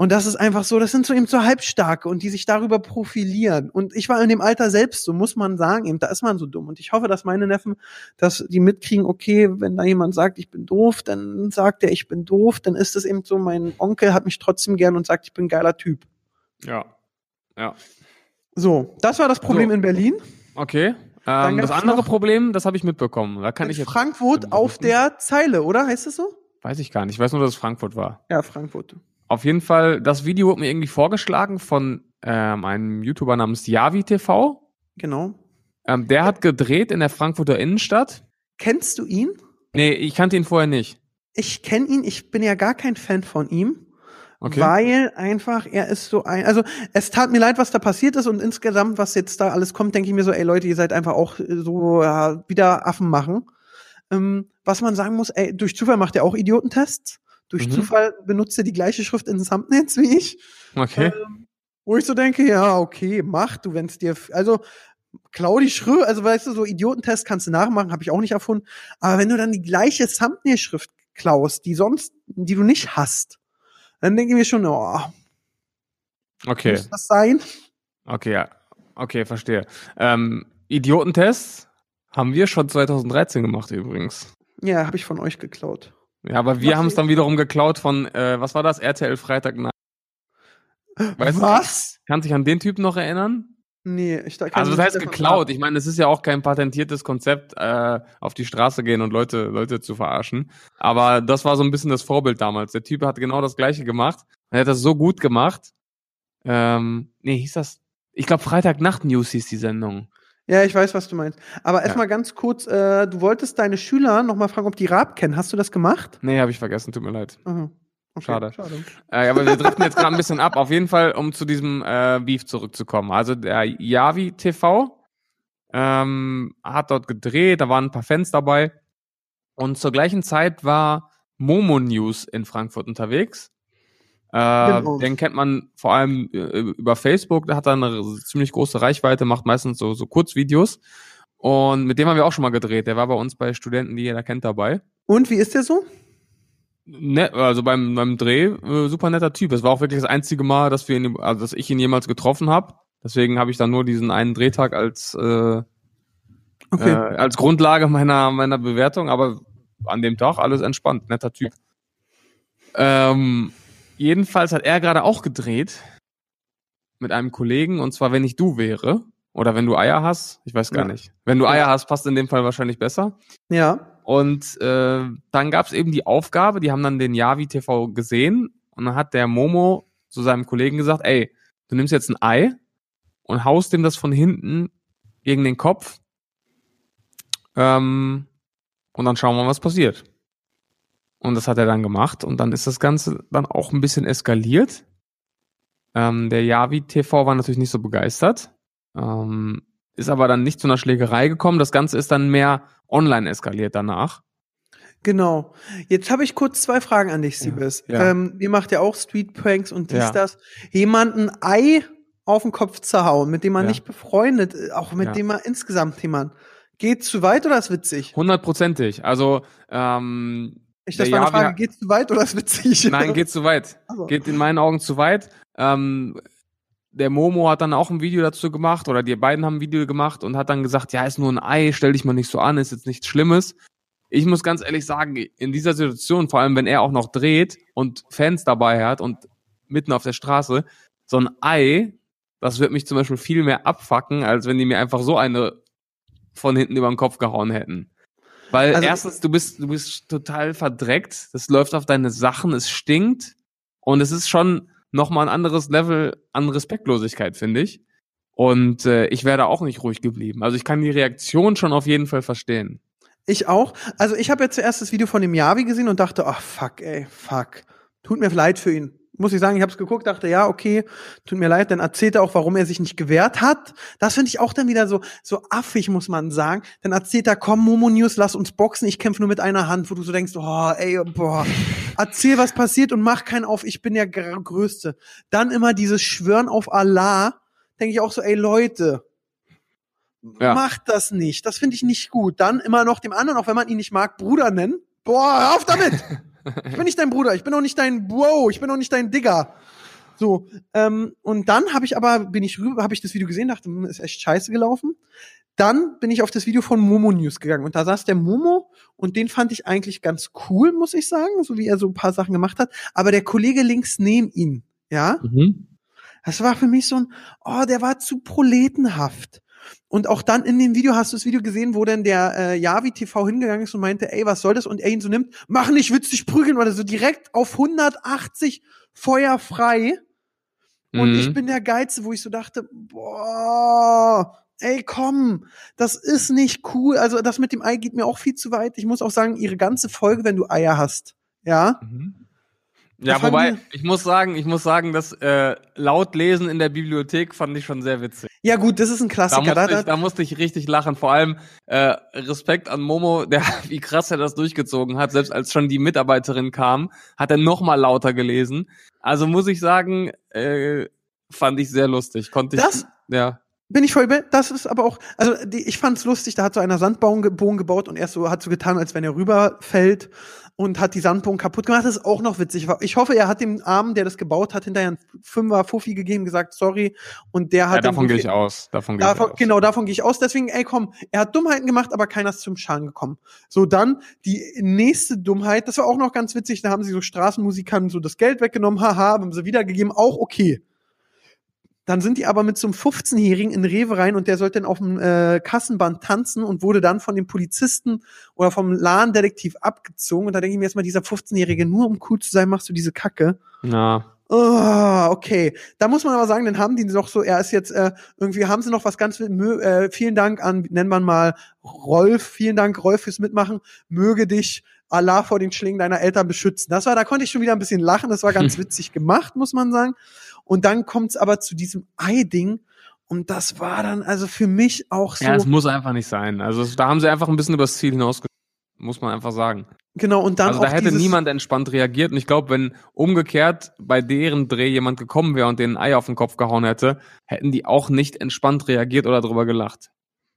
Und das ist einfach so, das sind so eben so Halbstarke und die sich darüber profilieren. Und ich war in dem Alter selbst, so muss man sagen, eben, da ist man so dumm. Und ich hoffe, dass meine Neffen, dass die mitkriegen, okay, wenn da jemand sagt, ich bin doof, dann sagt er, ich bin doof, dann ist es eben so, mein Onkel hat mich trotzdem gern und sagt, ich bin ein geiler Typ. Ja. Ja. So, das war das Problem So. in Berlin. Okay. Ähm, das andere Problem, das habe ich mitbekommen. Da kann ich jetzt. Frankfurt auf der Zeile, oder? Heißt es so? Weiß ich gar nicht. Ich weiß nur, dass es Frankfurt war. Ja, Frankfurt. Auf jeden Fall, das Video wurde mir irgendwie vorgeschlagen von ähm, einem YouTuber namens Yavi TV. Genau. Ähm, der hat gedreht in der Frankfurter Innenstadt. Kennst du ihn? Nee, ich kannte ihn vorher nicht. Ich kenne ihn, ich bin ja gar kein Fan von ihm. Okay. Weil einfach, er ist so ein, also es tat mir leid, was da passiert ist und insgesamt, was jetzt da alles kommt, denke ich mir so, ey Leute, ihr seid einfach auch so ja, wieder Affen machen. Ähm, was man sagen muss, ey, durch Zufall macht er auch Idiotentests. Durch Mhm. Zufall benutzt er die gleiche Schrift in Thumbnails wie ich. Okay. Ähm, wo ich so denke, ja, okay, mach du, wenn's dir, f- also klau die Schrift, also weißt du, so Idiotentest kannst du nachmachen, habe ich auch nicht erfunden. Aber wenn du dann die gleiche Thumbnail-Schrift klaust, die sonst, die du nicht hast, dann denke ich mir schon, oh, Okay. muss das sein? Okay, ja. Okay, verstehe. Ähm, Idiotentests haben wir schon 2013 gemacht übrigens. Ja, habe ich von euch geklaut. Ja, aber wir haben es dann wiederum geklaut von, äh, was war das? RTL Freitag. Nein. Weißt du, Was? kannst dich an den Typen noch erinnern? Nee, ich da Also das heißt geklaut. Ich meine, es ist ja auch kein patentiertes Konzept, äh, auf die Straße gehen und Leute, Leute zu verarschen. Aber das war so ein bisschen das Vorbild damals. Der Typ hat genau das gleiche gemacht. Er hat das so gut gemacht. Ähm, nee, hieß das? Ich glaube, Freitagnacht-News hieß die Sendung. Ja, ich weiß, was du meinst. Aber Ja. erstmal ganz kurz, äh, du wolltest deine Schüler noch mal fragen, ob die Raab kennen. Hast du das gemacht? Nee, habe ich vergessen, tut mir leid. Aha. Okay, Schade. schade. Äh, aber wir driften jetzt gerade ein bisschen ab. Auf jeden Fall, um zu diesem äh, Beef zurückzukommen. Also der Yavi TV ähm, hat dort gedreht, da waren ein paar Fans dabei. Und zur gleichen Zeit war Momo News in Frankfurt unterwegs. Äh, Genau. Den kennt man vor allem äh, über Facebook, der hat da eine ziemlich große Reichweite, macht meistens so, so Kurzvideos. Und mit dem haben wir auch schon mal gedreht. Der war bei uns bei Studenten, die jeder kennt, dabei. Und wie ist der so? Ne, also beim, beim Dreh, äh, super netter Typ. Es war auch wirklich das einzige Mal, dass wir ihn, also dass ich ihn jemals getroffen habe. Deswegen habe ich dann nur diesen einen Drehtag als äh, Okay. äh, als Grundlage meiner meiner Bewertung, aber an dem Tag alles entspannt, netter Typ. Ähm, jedenfalls hat er gerade auch gedreht mit einem Kollegen und zwar wenn ich du wäre oder wenn du Eier hast, ich weiß gar Ja. nicht. Wenn du Eier hast, passt in dem Fall wahrscheinlich besser. Ja. Und äh, dann gab es eben die Aufgabe, die haben dann den Yavi TV gesehen und dann hat der Momo zu seinem Kollegen gesagt, ey, du nimmst jetzt ein Ei und haust dem das von hinten gegen den Kopf ähm, und dann schauen wir mal, was passiert. Und das hat er dann gemacht und dann ist das Ganze dann auch ein bisschen eskaliert. Ähm, der Yavi TV war natürlich nicht so begeistert, ähm, ist aber dann nicht zu einer Schlägerei gekommen. Das Ganze ist dann mehr online eskaliert danach. Genau. Jetzt habe ich kurz zwei Fragen an dich, Siebes. ja. Ähm, ihr macht ja auch Street Pranks und dies, Ja. das. Jemanden Ei auf den Kopf zerhauen, mit dem man Ja. nicht befreundet, äh, auch mit Ja. dem man insgesamt jemand. Geht zu weit oder ist witzig? Hundertprozentig. Also, ähm, Ich, das Der war eine Javi Frage, hat- geht zu weit oder ist witzig? nein, geht zu weit. Also. Geht in meinen Augen zu weit. Ähm, der Momo hat dann auch ein Video dazu gemacht oder die beiden haben ein Video gemacht und hat dann gesagt, ja, ist nur ein Ei, stell dich mal nicht so an, ist jetzt nichts Schlimmes. Ich muss ganz ehrlich sagen, in dieser Situation, vor allem wenn er auch noch dreht und Fans dabei hat und mitten auf der Straße, so ein Ei, das wird mich zum Beispiel viel mehr abfacken, als wenn die mir einfach so eine von hinten über den Kopf gehauen hätten. Weil Also- erstens, du bist, du bist total verdreckt, das läuft auf deine Sachen, es stinkt und es ist schon nochmal ein anderes Level an Respektlosigkeit, finde ich. Und äh, ich wäre da auch nicht ruhig geblieben. Also ich kann die Reaktion schon auf jeden Fall verstehen. Ich auch. Also ich habe ja zuerst das Video von dem Yavi gesehen und dachte, ach fuck, ey, fuck. Tut mir leid für ihn. Muss ich sagen, ich habe es geguckt, dachte, ja, okay, tut mir leid. Dann erzählt er auch, warum er sich nicht gewehrt hat. Das finde ich auch dann wieder so so affig, muss man sagen. Dann erzählt er, komm, Momo News, lass uns boxen. Ich kämpfe nur mit einer Hand, wo du so denkst, oh, ey, boah, erzähl, was passiert und mach keinen auf. Ich bin der Gr- Größte. Dann immer dieses Schwören auf Allah. Denke ich auch so, ey, Leute, Ja. macht das nicht. Das finde ich nicht gut. Dann immer noch dem anderen, auch wenn man ihn nicht mag, Bruder nennen. Boah, auf damit! Ich bin nicht dein Bruder, ich bin auch nicht dein Bro, ich bin auch nicht dein Digger. So, ähm, und dann habe ich aber, bin ich rüber, habe ich das Video gesehen, dachte, hm, ist echt scheiße gelaufen. Dann bin ich auf das Video von Momo News gegangen und da saß der Momo und den fand ich eigentlich ganz cool, muss ich sagen, so wie er so ein paar Sachen gemacht hat. Aber der Kollege links neben ihn, ja, das war für mich so ein, oh, der war zu proletenhaft. Und auch dann in dem Video, hast du das Video gesehen, wo dann der äh, Yavi TV hingegangen ist und meinte, ey, was soll das? Und er ihn so nimmt, mach nicht witzig prügeln oder so direkt auf 180 feuerfrei. Und Mhm. ich bin der Geilste, wo ich so dachte, boah, ey, komm, das ist nicht cool. Also das mit dem Ei geht mir auch viel zu weit. Ich muss auch sagen, ihre ganze Folge, wenn du Eier hast, ja, Mhm. Ja, Das wobei, ich- muss sagen, ich muss sagen, das äh, laut lesen in der Bibliothek fand ich schon sehr witzig. ja gut, das ist ein Da Klassiker. musste, Da, ich, da, da musste ich richtig lachen. Vor allem äh, Respekt an Momo, der wie krass er das durchgezogen hat. Selbst als schon die Mitarbeiterin kam, hat er noch mal lauter gelesen. Also muss ich sagen, äh, fand ich sehr lustig. Konnte ich, Das- ja. bin ich voll. Das ist aber auch, also die, ich fand's lustig, da hat so einer Sandbogen ge- Bogen gebaut und er so hat so getan, als wenn er rüberfällt und hat die Sandbogen kaputt gemacht. Das ist auch noch witzig. Ich hoffe, er hat dem Armen, der das gebaut hat, hinterher einen Fünfer Fuffi gegeben, gesagt, sorry. Und der hat ja dann davon gehe ich aus. Davon gehe ich aus. genau, davon gehe ich aus. Deswegen, ey, komm, er hat Dummheiten gemacht, aber keiner ist zum Schaden gekommen. So, dann die nächste Dummheit, das war auch noch ganz witzig, da haben sie so Straßenmusikern so das Geld weggenommen, haha, haben sie wiedergegeben, auch okay. Dann sind die aber mit so einem 15-Jährigen in Rewe rein und der sollte dann auf dem äh, Kassenband tanzen und wurde dann von dem Polizisten oder vom Ladendetektiv abgezogen. Und da denke ich mir erstmal, dieser 15-Jährige, nur um cool zu sein, machst du diese Kacke. Ja. Oh, okay. Da muss man aber sagen, dann haben die noch so, er ist jetzt, äh, irgendwie haben sie noch was ganz, äh, vielen Dank an, nennt man mal Rolf, vielen Dank Rolf fürs Mitmachen, möge dich Allah vor den Schlingen deiner Eltern beschützen. Das war, da konnte ich schon wieder ein bisschen lachen, das war ganz witzig gemacht, muss man sagen. Und dann kommt's aber zu diesem Ei-Ding und das war dann also für mich auch so. Ja, es muss einfach nicht sein. Also da haben sie einfach ein bisschen übers Ziel hinaus muss man einfach sagen. genau, und dann also da hätte niemand entspannt reagiert. Und ich glaube, wenn umgekehrt bei deren Dreh jemand gekommen wäre und denen ein Ei auf den Kopf gehauen hätte, hätten die auch nicht entspannt reagiert oder drüber gelacht.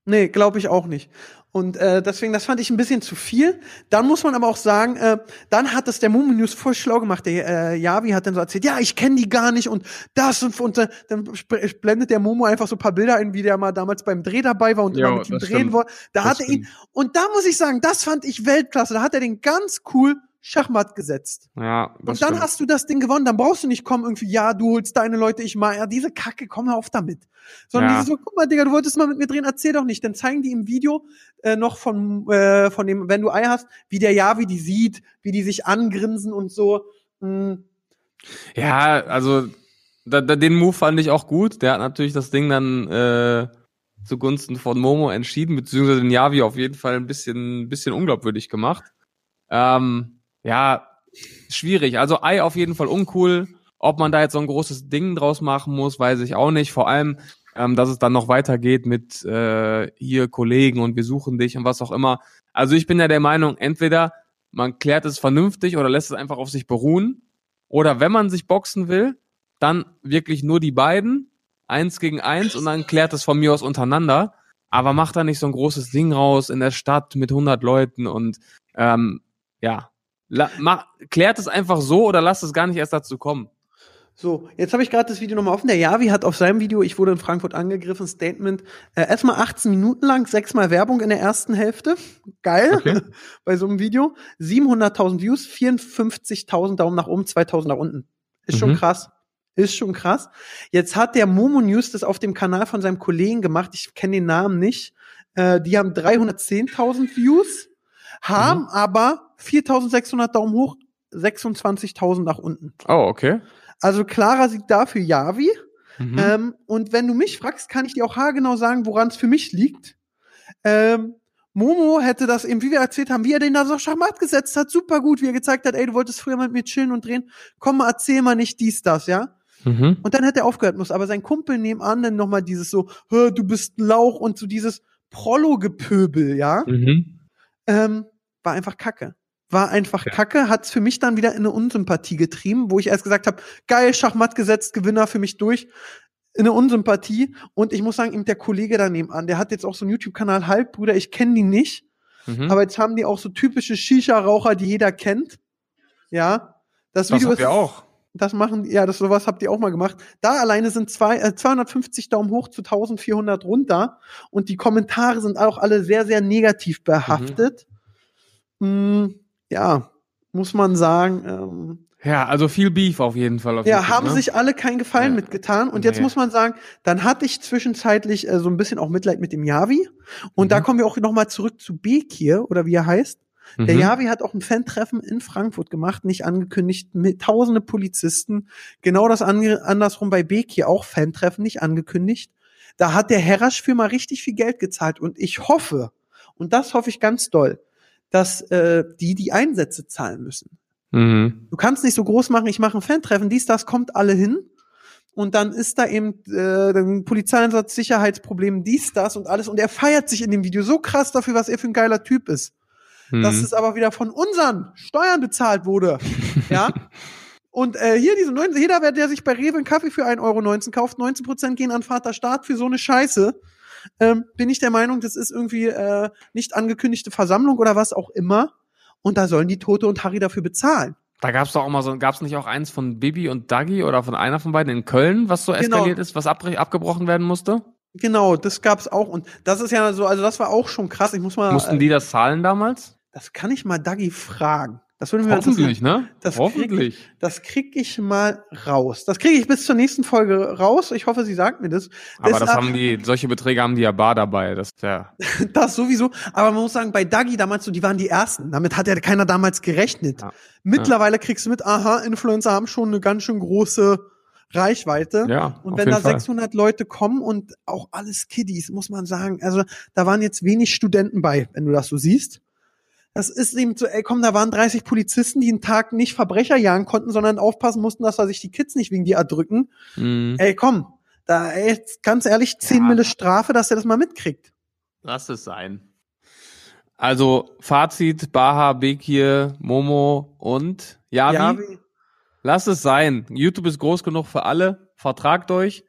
Nee, glaube ich auch nicht. Und äh, deswegen, das fand ich ein bisschen zu viel. Dann muss man aber auch sagen, äh, dann hat es der Mumu News voll schlau gemacht. Der äh, Yavi hat dann so erzählt, ja, ich kenne die gar nicht und das und, und äh, dann sp- blendet der Momo einfach so ein paar Bilder ein, wie der mal damals beim Dreh dabei war und Jo, immer mit ihm das drehen stimmt. wollte. Da Das hat er ihn, stimmt. und da muss ich sagen, das fand ich Weltklasse. Da hat er den ganz cool Schachmatt gesetzt. Ja, das Und dann stimmt. hast du das Ding gewonnen, dann brauchst du nicht kommen irgendwie, ja, du holst deine Leute, ich mal, ja, diese Kacke, komm hör auf damit. Sondern Ja. diese so, guck mal, Digga, du wolltest mal mit mir drehen, erzähl doch nicht. Dann zeigen die im Video äh, noch von, äh, von dem, wenn du Ei hast, wie der ja, wie die sieht, wie die sich angrinsen und so. Mm, Ja, also da, da, den Move fand ich auch gut. Der hat natürlich das Ding dann äh, zugunsten von Momo entschieden, beziehungsweise den Yavi auf jeden Fall ein bisschen, ein bisschen unglaubwürdig gemacht. Ähm, ja, schwierig. Also Ei auf jeden Fall uncool. Ob man da jetzt so ein großes Ding draus machen muss, weiß ich auch nicht. Vor allem, ähm, dass es dann noch weitergeht mit äh, hier Kollegen und wir suchen dich und was auch immer. Also ich bin ja der Meinung, entweder man klärt es vernünftig oder lässt es einfach auf sich beruhen. Oder wenn man sich boxen will, dann wirklich nur die beiden, eins gegen eins und dann klärt es von mir aus untereinander. Aber macht da nicht so ein großes Ding raus in der Stadt mit 100 Leuten und ähm, ja, La mach, klärt es einfach so oder lasst es gar nicht erst dazu kommen. So, jetzt habe ich gerade das Video nochmal offen. Der Yavi hat auf seinem Video, ich wurde in Frankfurt angegriffen, Statement, äh, erstmal 18 Minuten lang, sechsmal Werbung in der ersten Hälfte. Geil. Okay. Bei so einem Video. 700.000 Views, 54.000 Daumen nach oben, 2.000 nach unten. Ist schon Mhm. krass. Ist schon krass. Jetzt hat der Momo News das auf dem Kanal von seinem Kollegen gemacht. Ich kenne den Namen nicht. Äh, die haben 310.000 Views, haben aber 4.600 Daumen hoch, 26.000 nach unten. Oh, okay. Also klarer Sieg da für Yavi. Mhm. Ähm, und wenn du mich fragst, kann ich dir auch haargenau sagen, woran es für mich liegt. Ähm, Momo hätte das eben, wie wir erzählt haben, wie er den da so Schachmatt gesetzt hat, super gut, wie er gezeigt hat, ey, du wolltest früher mit mir chillen und drehen, komm mal, erzähl mal nicht dies, das, ja. Mhm. Und dann hätte er aufgehört muss, aber sein Kumpel nebenan dann nochmal dieses so, "Hä, du bist ein Lauch und so dieses Prollo-Gepöbel, ja, Mhm. ähm, war einfach Kacke. War einfach Kacke, hat's für mich dann wieder in eine Unsympathie getrieben, wo ich erst gesagt habe, geil, Schachmatt gesetzt, Gewinner für mich durch. In eine Unsympathie. Und ich muss sagen, eben der Kollege daneben an, der hat jetzt auch so einen YouTube-Kanal, Halbbruder, ich kenne die nicht. Mhm. Aber jetzt haben die auch so typische Shisha-Raucher, die jeder kennt. Ja. Das das Video ist. auch. Das machen, ja, das sowas habt ihr auch mal gemacht. Da alleine sind zwei, äh, 250 Daumen hoch zu 1400 runter und die Kommentare sind auch alle sehr, sehr negativ behaftet. Mm, ja, muss man sagen. Ähm, Ja, also viel Beef auf jeden Fall. Auf ja, YouTube, haben ne? sich alle keinen Gefallen Ja. mitgetan. Und jetzt Nee. muss man sagen, dann hatte ich zwischenzeitlich äh, so ein bisschen auch Mitleid mit dem Yavi. Und da Mhm. kommen wir auch noch mal zurück zu Bekir oder wie er heißt. Der Mhm. Javi hat auch ein Fan-Treffen in Frankfurt gemacht, nicht angekündigt, mit tausende Polizisten. Genau das andersrum bei Beki auch Fan-Treffen, nicht angekündigt. Da hat der Herrasch für mal richtig viel Geld gezahlt und ich hoffe, und das hoffe ich ganz doll, dass äh, die die Einsätze zahlen müssen. Mhm. Du kannst nicht so groß machen, ich mache ein Fan-Treffen, dies, das, kommt alle hin. Und dann ist da eben äh, ein Polizeieinsatz, Sicherheitsproblem, dies, das und alles. Und er feiert sich in dem Video so krass dafür, was er für ein geiler Typ ist. Mhm. Dass es aber wieder von unseren Steuern bezahlt wurde. ja. Und äh, hier diese 19, jeder, der sich bei Rewe einen Kaffee für 1,19 Euro kauft, 19 Prozent gehen an Vater Staat für so eine Scheiße. Ähm, bin ich der Meinung, das ist irgendwie äh, nicht angekündigte Versammlung oder was auch immer. Und da sollen die Tote und Harry dafür bezahlen. Da gab's doch auch mal so, gab's nicht auch eins von Bibi und Dagi oder von einer von beiden in Köln, was so Genau. eskaliert ist, was abgebrochen werden musste? Genau, das gab's auch. Und das ist ja so, also das war auch schon krass. Ich muss mal, Mussten die das zahlen damals? das kann ich mal Dagi fragen. Das würde mir Hoffentlich, ne? Das Hoffentlich. Das krieg ich mal raus. Das kriege ich bis zur nächsten Folge raus. Ich hoffe, sie sagt mir das. Aber das Deshalb- haben die, solche Beträge haben die ja bar dabei. Das ja. Das sowieso. Aber man muss sagen, bei Dagi damals so, die waren die ersten. Damit hat ja keiner damals gerechnet. Ja. Mittlerweile kriegst du mit, aha, Influencer haben schon eine ganz schön große Reichweite. Ja. Und wenn da Fall. 600 Leute kommen und auch alles Kiddies, muss man sagen, also da waren jetzt wenig Studenten bei, wenn du das so siehst. Das ist eben so, ey, komm, da waren 30 Polizisten, die einen Tag nicht Verbrecher jagen konnten, sondern aufpassen mussten, dass da sich die Kids nicht wegen dir erdrücken. Mhm. Ey, komm, da, ey, ganz ehrlich, 10 Ja. Mille Strafe, dass er das mal mitkriegt. Lass es sein. Also, Fazit, Baha, Bekir, Momo und Yavi. Ja, wie- Lasst es sein. YouTube ist groß genug für alle. Vertragt euch.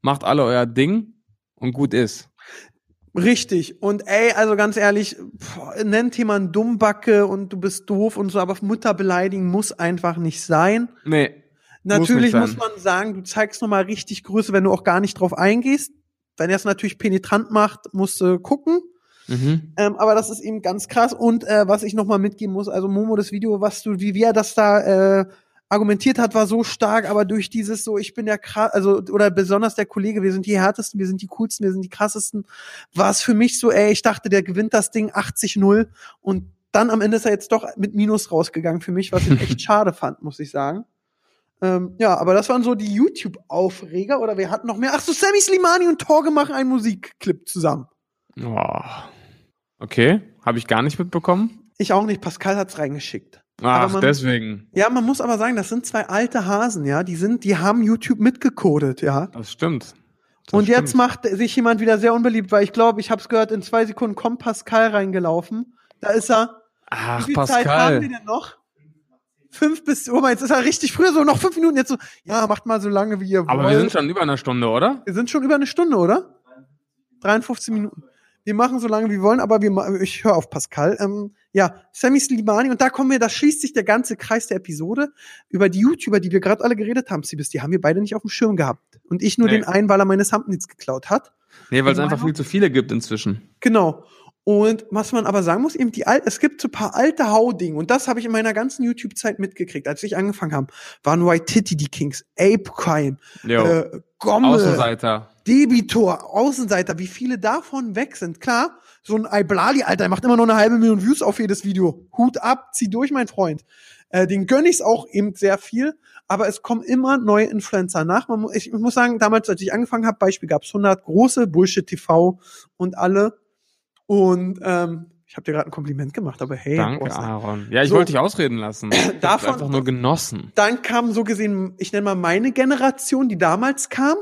Macht alle euer Ding. Und gut ist. Richtig. Und ey, also ganz ehrlich, nennt jemand Dummbacke und du bist doof und so, aber Mutter beleidigen muss einfach nicht sein. Nee. Natürlich muss, sein. man sagen, du zeigst nochmal richtig Größe, wenn du auch gar nicht drauf eingehst. Wenn er es natürlich penetrant macht, musst du gucken. Mhm. Ähm, aber das ist eben ganz krass. Und äh, was ich nochmal mitgeben muss, also Momo, das Video, was du, wie, er das da äh, argumentiert hat, war so stark, aber durch dieses so, ich bin der krass, also, oder besonders der Kollege, wir sind die härtesten, wir sind die coolsten, wir sind die krassesten, war es für mich so, ey, ich dachte, der gewinnt das Ding 80-0 und dann am Ende ist er jetzt doch mit Minus rausgegangen für mich, was ich echt schade fand, muss ich sagen. Ähm, ja, aber das waren so die YouTube-Aufreger oder wir hatten noch mehr. Ach so, Sammy Slimani und Torge machen einen Musikclip zusammen. Oh. Okay. Habe ich gar nicht mitbekommen. Ich auch nicht, Pascal hat's reingeschickt. Ach, man- deswegen. Ja, man muss aber sagen, das sind zwei alte Hasen, ja. Die sind, die haben YouTube mitgecodet, ja. Das stimmt. Das und jetzt stimmt. macht sich jemand wieder sehr unbeliebt, weil ich glaube, ich habe es gehört, in zwei Sekunden kommt Pascal reingelaufen. Da ist er. Ach, Wie viel Zeit haben wir Pascal. denn noch? Fünf bis, oh mein, jetzt ist er richtig früher, so noch fünf Minuten, jetzt so, ja, macht mal so lange, wie ihr Aber wollt. wir sind schon über einer Stunde, oder? Wir sind schon über eine Stunde, oder? 53 Minuten. Wir machen so lange wie wir wollen, aber wir, ich höre auf Pascal. Ähm, ja, Sammy Slimani und da kommen wir, da schließt sich der ganze Kreis der Episode über die YouTuber, die wir gerade alle geredet haben, Sibis, die haben wir beide nicht auf dem Schirm gehabt. Und ich nur Nee. den einen, weil er meine Thumbnails geklaut hat. Nee, weil es einfach viel zu viele gibt inzwischen. Genau. Und was man aber sagen muss, eben die alten, es gibt so ein paar alte Hauding und das habe ich in meiner ganzen YouTube-Zeit mitgekriegt, als ich angefangen habe, waren White Titty die Kings, Ape Crime, Jo. äh, Gommel, Außenseiter. Debitor, Außenseiter, wie viele davon weg sind. Klar, so ein Iblali, Alter, der macht immer noch eine halbe Million Views auf jedes Video. Hut ab, zieh durch, mein Freund. Äh, den gönn ich's auch eben sehr viel, aber es kommen immer neue Influencer nach. Man ich, ich muss sagen, damals, als ich angefangen habe, Beispiel gab's 100 große Bullshit TV und alle. Und ähm, ich habe dir gerade ein Kompliment gemacht, aber hey, Danke, du- Aaron. Ja, ich So. wollte dich ausreden lassen. Ich Davon- einfach nur genossen. dann kam so gesehen, ich nenne mal meine Generation, die damals kam.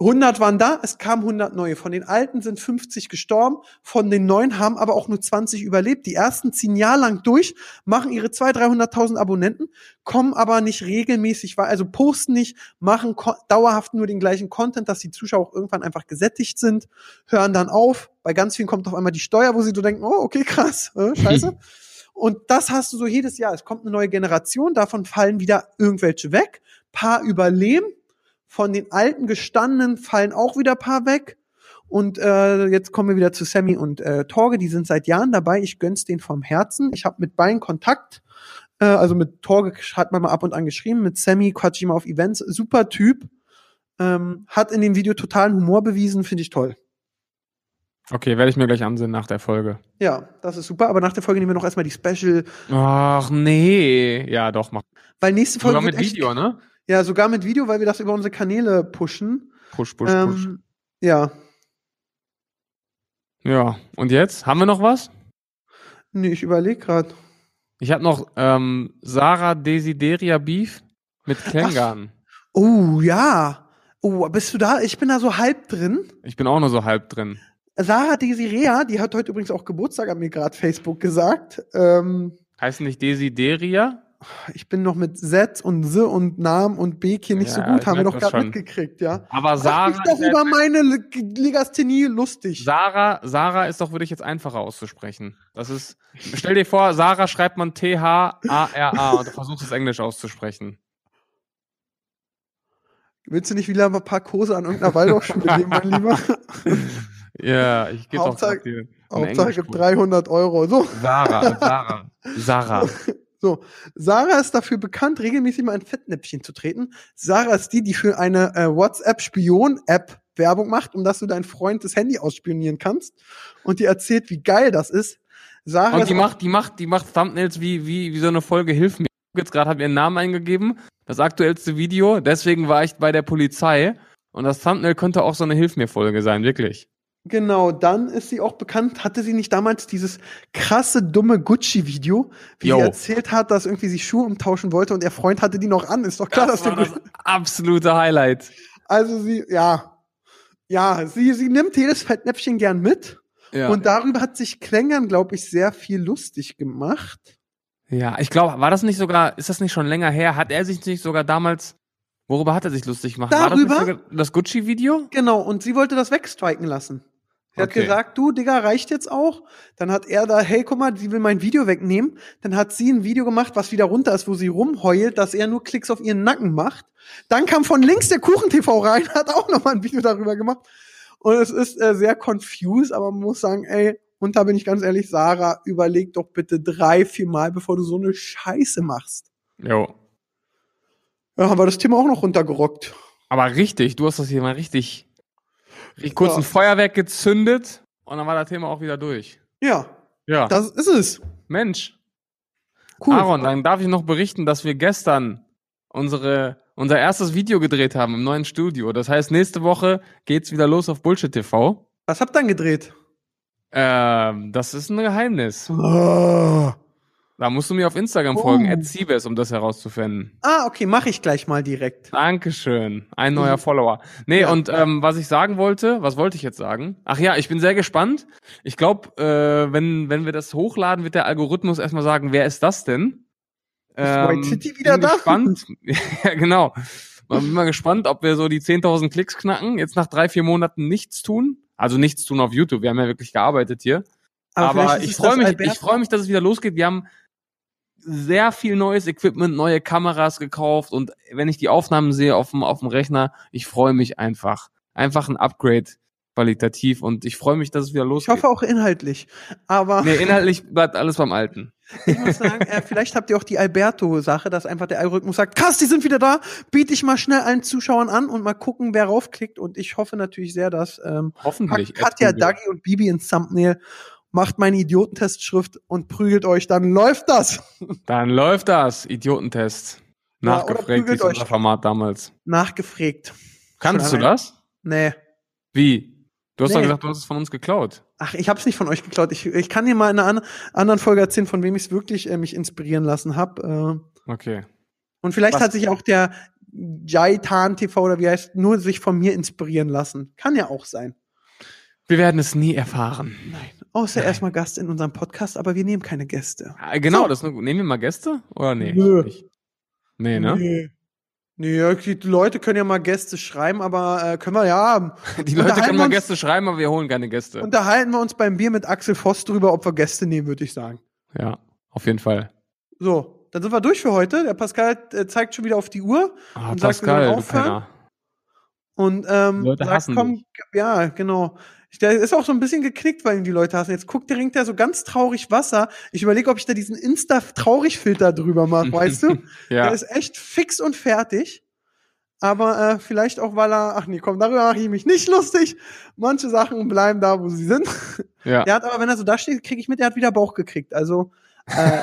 100 waren da, es kamen 100 neue. Von den Alten sind 50 gestorben, von den Neuen haben aber auch nur 20 überlebt. Die ersten ziehen Jahr lang durch, machen ihre 200.000, 300.000 Abonnenten, kommen aber nicht regelmäßig, also posten nicht, machen dauerhaft nur den gleichen Content, dass die Zuschauer auch irgendwann einfach gesättigt sind, hören dann auf. Bei ganz vielen kommt auf einmal die Steuer, wo sie so denken, oh, okay, krass, äh, scheiße. Und das hast du so jedes Jahr. Es kommt eine neue Generation, davon fallen wieder irgendwelche weg. Paar überleben. Von den alten gestandenen fallen auch wieder paar weg. Und äh, jetzt kommen wir wieder zu Sammy und äh, Torge, die sind seit Jahren dabei. Ich gönn's denen vom Herzen. Ich habe mit beiden Kontakt. Äh, also mit Torge hat man mal ab und an geschrieben, mit Sammy quatsch ich mal auf Events. Super Typ. Ähm, hat in dem Video totalen Humor bewiesen, finde ich toll. Okay, werde ich mir gleich ansehen nach der Folge. Ja, das ist super. Aber nach der Folge nehmen wir noch erstmal die Special, Ach nee. Ja, doch, mach. weil nächste Folge Sogar mit wird echt, Video, ne? Ja, sogar mit Video, weil wir das über unsere Kanäle pushen. Push, push, push. ähm, Ja, Ja. Und jetzt? Haben wir noch was? nee, ich überlege gerade. Ich habe noch ähm, Sarah Desideria Beef mit Klängern. Oh, ja. Oh, bist du da? Ich bin da so halb drin. Ich bin auch nur so halb drin. Sarah Desirea, die hat heute übrigens auch Geburtstag, hat mir gerade Facebook gesagt. Ähm, Heißt nicht Desideria? Ich bin noch mit Z und S und Namen und Bek hier nicht Ja, so gut, ich haben wir doch gerade mitgekriegt, ja. Aber Sag Sarah, mich doch über meine Leg- Legasthenie lustig. Sarah, Sarah ist doch wirklich jetzt einfacher auszusprechen. Das ist, stell dir vor, Sarah schreibt man T-H-A-R-A und du versuchst es Englisch auszusprechen. Willst du nicht wieder ein paar Kurse an irgendeiner Waldorfschule nehmen, mein Lieber? Ja, ich gebe doch Hauptsache- grad dir einen Hauptsache gibt Englischkurs. 300 Euro. So, Sarah, Sarah, Sarah. so. Sarah ist dafür bekannt, regelmäßig mal in Fettnäpfchen zu treten. Sarah ist die, die für eine äh, WhatsApp-Spion-App Werbung macht, um dass du deinen Freund das Handy ausspionieren kannst. Und die erzählt, wie geil das ist. Sarah Und die macht, die macht, die macht Thumbnails wie, wie, wie so eine Folge Hilf mir. Jetzt gerade habe ihren Namen eingegeben, das aktuellste Video. Deswegen war ich bei der Polizei. Und das Thumbnail könnte auch so eine Hilf mir Folge sein, wirklich. Genau, dann ist sie auch bekannt, hatte sie nicht damals dieses krasse, dumme Gucci-Video, wie Jo. sie erzählt hat, dass irgendwie sie Schuhe umtauschen wollte und ihr Freund hatte die noch an. Ist doch klar, Das dass war das absolute Highlight. Also sie, ja. Ja, sie, sie nimmt jedes Fettnäpfchen gern mit. Ja. Und darüber hat sich Klängern, glaube ich, sehr viel lustig gemacht. Ja, ich glaube, war das nicht sogar, ist das nicht schon länger her? Hat er sich nicht sogar damals, worüber hat er sich lustig gemacht? War das Darüber? nicht sogar das Gucci-Video? Genau, und sie wollte das wegstriken lassen. Hat Okay. gesagt, du, Digga, reicht jetzt auch. Dann hat er da, hey, guck mal, sie will mein Video wegnehmen. Dann hat sie ein Video gemacht, was wieder runter ist, wo sie rumheult, dass er nur Klicks auf ihren Nacken macht. Dann kam von links der Kuchen-TV rein, hat auch noch mal ein Video darüber gemacht. Und es ist äh, sehr confused, aber man muss sagen, ey, und da bin ich ganz ehrlich, Sarah, überleg doch bitte drei, vier Mal, bevor du so eine Scheiße machst. Jo. Ja, haben wir das Thema auch noch runtergerockt. Aber richtig, du hast das hier mal richtig, richtig kurz ein Feuerwerk gezündet und dann war das Thema auch wieder durch. Ja, Ja. das ist es. Mensch. Cool. Aaron, dann darf ich noch berichten, dass wir gestern unsere, unser erstes Video gedreht haben im neuen Studio. Das heißt, nächste Woche geht's wieder los auf Bullshit TV. Was habt ihr dann gedreht? Ähm, das ist ein Geheimnis. Ah, Da musst du mir auf Instagram Oh. folgen, at Siebes, um das herauszufinden. ah okay, mache ich gleich mal direkt. Dankeschön. Ein neuer Follower. Nee, Ja. und ähm, was ich sagen wollte, was wollte ich jetzt sagen? Ach ja, ich bin sehr gespannt. Ich glaube, äh, wenn, wenn wir das hochladen, wird der Algorithmus erstmal sagen, wer ist das denn? Ist White City wieder bin da? gespannt. ja, genau. Man bin mal gespannt, ob wir so die 10.000 Klicks knacken, jetzt nach drei, vier Monaten nichts tun. Also nichts tun auf YouTube. Wir haben ja wirklich gearbeitet hier. Aber, ist ich freue mich, Alberto. ich freue mich, dass es wieder losgeht. Wir haben sehr viel neues Equipment, neue Kameras gekauft und wenn ich die Aufnahmen sehe auf dem, auf dem Rechner, ich freue mich einfach. Einfach ein Upgrade qualitativ und ich freue mich, dass es wieder Ich losgeht. hoffe auch inhaltlich. Aber nee, inhaltlich bleibt alles beim Alten. ich muss sagen, äh, vielleicht habt ihr auch die Alberto-Sache, dass einfach der Algorithmus sagt, krass, die sind wieder da, biete ich mal schnell allen Zuschauern an und mal gucken, wer raufklickt. Und ich hoffe natürlich sehr, dass ähm, Hoffentlich. Katja. Dagi und Bibi ins Thumbnail, macht meine Idiotentestschrift und prügelt euch, dann läuft das. Dann läuft das. Idiotentest. Ja, Nachgefragt, ist unser. Format damals. Nachgefrägt. Kannst du das? Nee. Wie? Du hast doch Nee. gesagt, du hast es von uns geklaut. Ach, ich hab's nicht von euch geklaut. Ich, ich kann dir mal in einer an, anderen Folge erzählen, von wem ich es wirklich äh, mich inspirieren lassen habe. Äh, Okay. und vielleicht Was? hat sich auch der Jaitan TV oder wie heißt, nur sich von mir inspirieren lassen. Kann ja auch sein. Wir werden es nie erfahren. Nein. Außer erstmal Gast in unserem Podcast, aber wir nehmen keine Gäste. Ah, Genau, So. das nur, nehmen wir mal Gäste? Oder nee? Nö. Nicht. Nee, ne? Nee. Nee, die Leute können ja mal Gäste schreiben, aber äh, können wir ja haben. Die Leute können mal Gäste schreiben, aber wir holen keine Gäste. Unterhalten wir uns beim Bier mit Axel Voss drüber, ob wir Gäste nehmen, würde ich sagen. Ja, auf jeden Fall. So, dann sind wir durch für heute. Der Pascal äh, zeigt schon wieder auf die Uhr Ah, Und sagt, wir Pascal, du aufhören? Penner. Und ähm, Leute sagt, hassen komm, ja, genau. Der ist auch so ein bisschen geknickt, weil ihn die Leute hassen. Jetzt guckt, der ringt da so ganz traurig Wasser. Ich überlege, ob ich da diesen Insta-Traurig-Filter drüber mache, weißt du? Der Ja, ist echt fix und fertig. Aber äh, vielleicht auch, weil er, ach nee, komm, darüber mache ich mich nicht lustig. Manche Sachen bleiben da, wo sie sind. Ja. Der hat aber, wenn er so da steht, kriege ich mit, der hat wieder Bauch gekriegt. Also äh,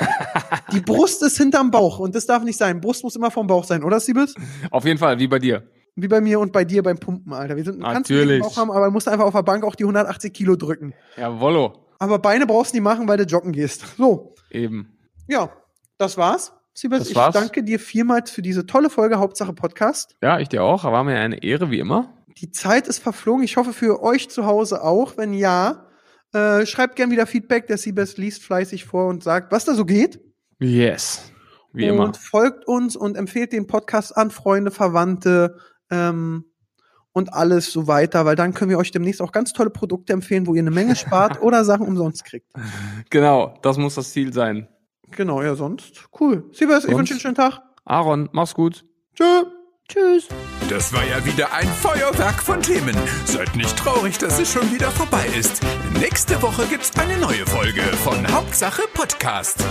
die Brust ist hinterm Bauch und das darf nicht sein. Brust muss immer vom Bauch sein, oder Siebes? Auf jeden Fall, wie bei dir. Wie bei mir und bei dir beim Pumpen, Alter. Wir sind Natürlich. Bauch haben, aber du musst einfach auf der Bank auch die 180 Kilo drücken. Jawollo. Aber Beine brauchst du nicht machen, weil du joggen gehst. So, Eben. ja, das war's. Siebes, Das ich war's. danke dir vielmals für diese tolle Folge Hauptsache Podcast. Ja, ich dir auch. War mir eine Ehre, wie immer. Die Zeit ist verflogen. Ich hoffe für euch zu Hause auch. Wenn ja, äh, schreibt gern wieder Feedback. Der Siebes liest fleißig vor und sagt, was da so geht. Yes. Wie und immer. folgt uns und empfehlt den Podcast an Freunde, Verwandte ähm, und alles so weiter, weil dann können wir euch demnächst auch ganz tolle Produkte empfehlen, wo ihr eine Menge spart oder Sachen umsonst kriegt. Genau, das muss das Ziel sein. Genau, ja, sonst cool. Siebes, ich wünsche einen schönen Tag. Aaron, mach's gut. Tschö. Tschüss. Das war ja wieder ein Feuerwerk von Themen. Seid nicht traurig, dass es schon wieder vorbei ist. Nächste Woche gibt's eine neue Folge von Hauptsache Podcast.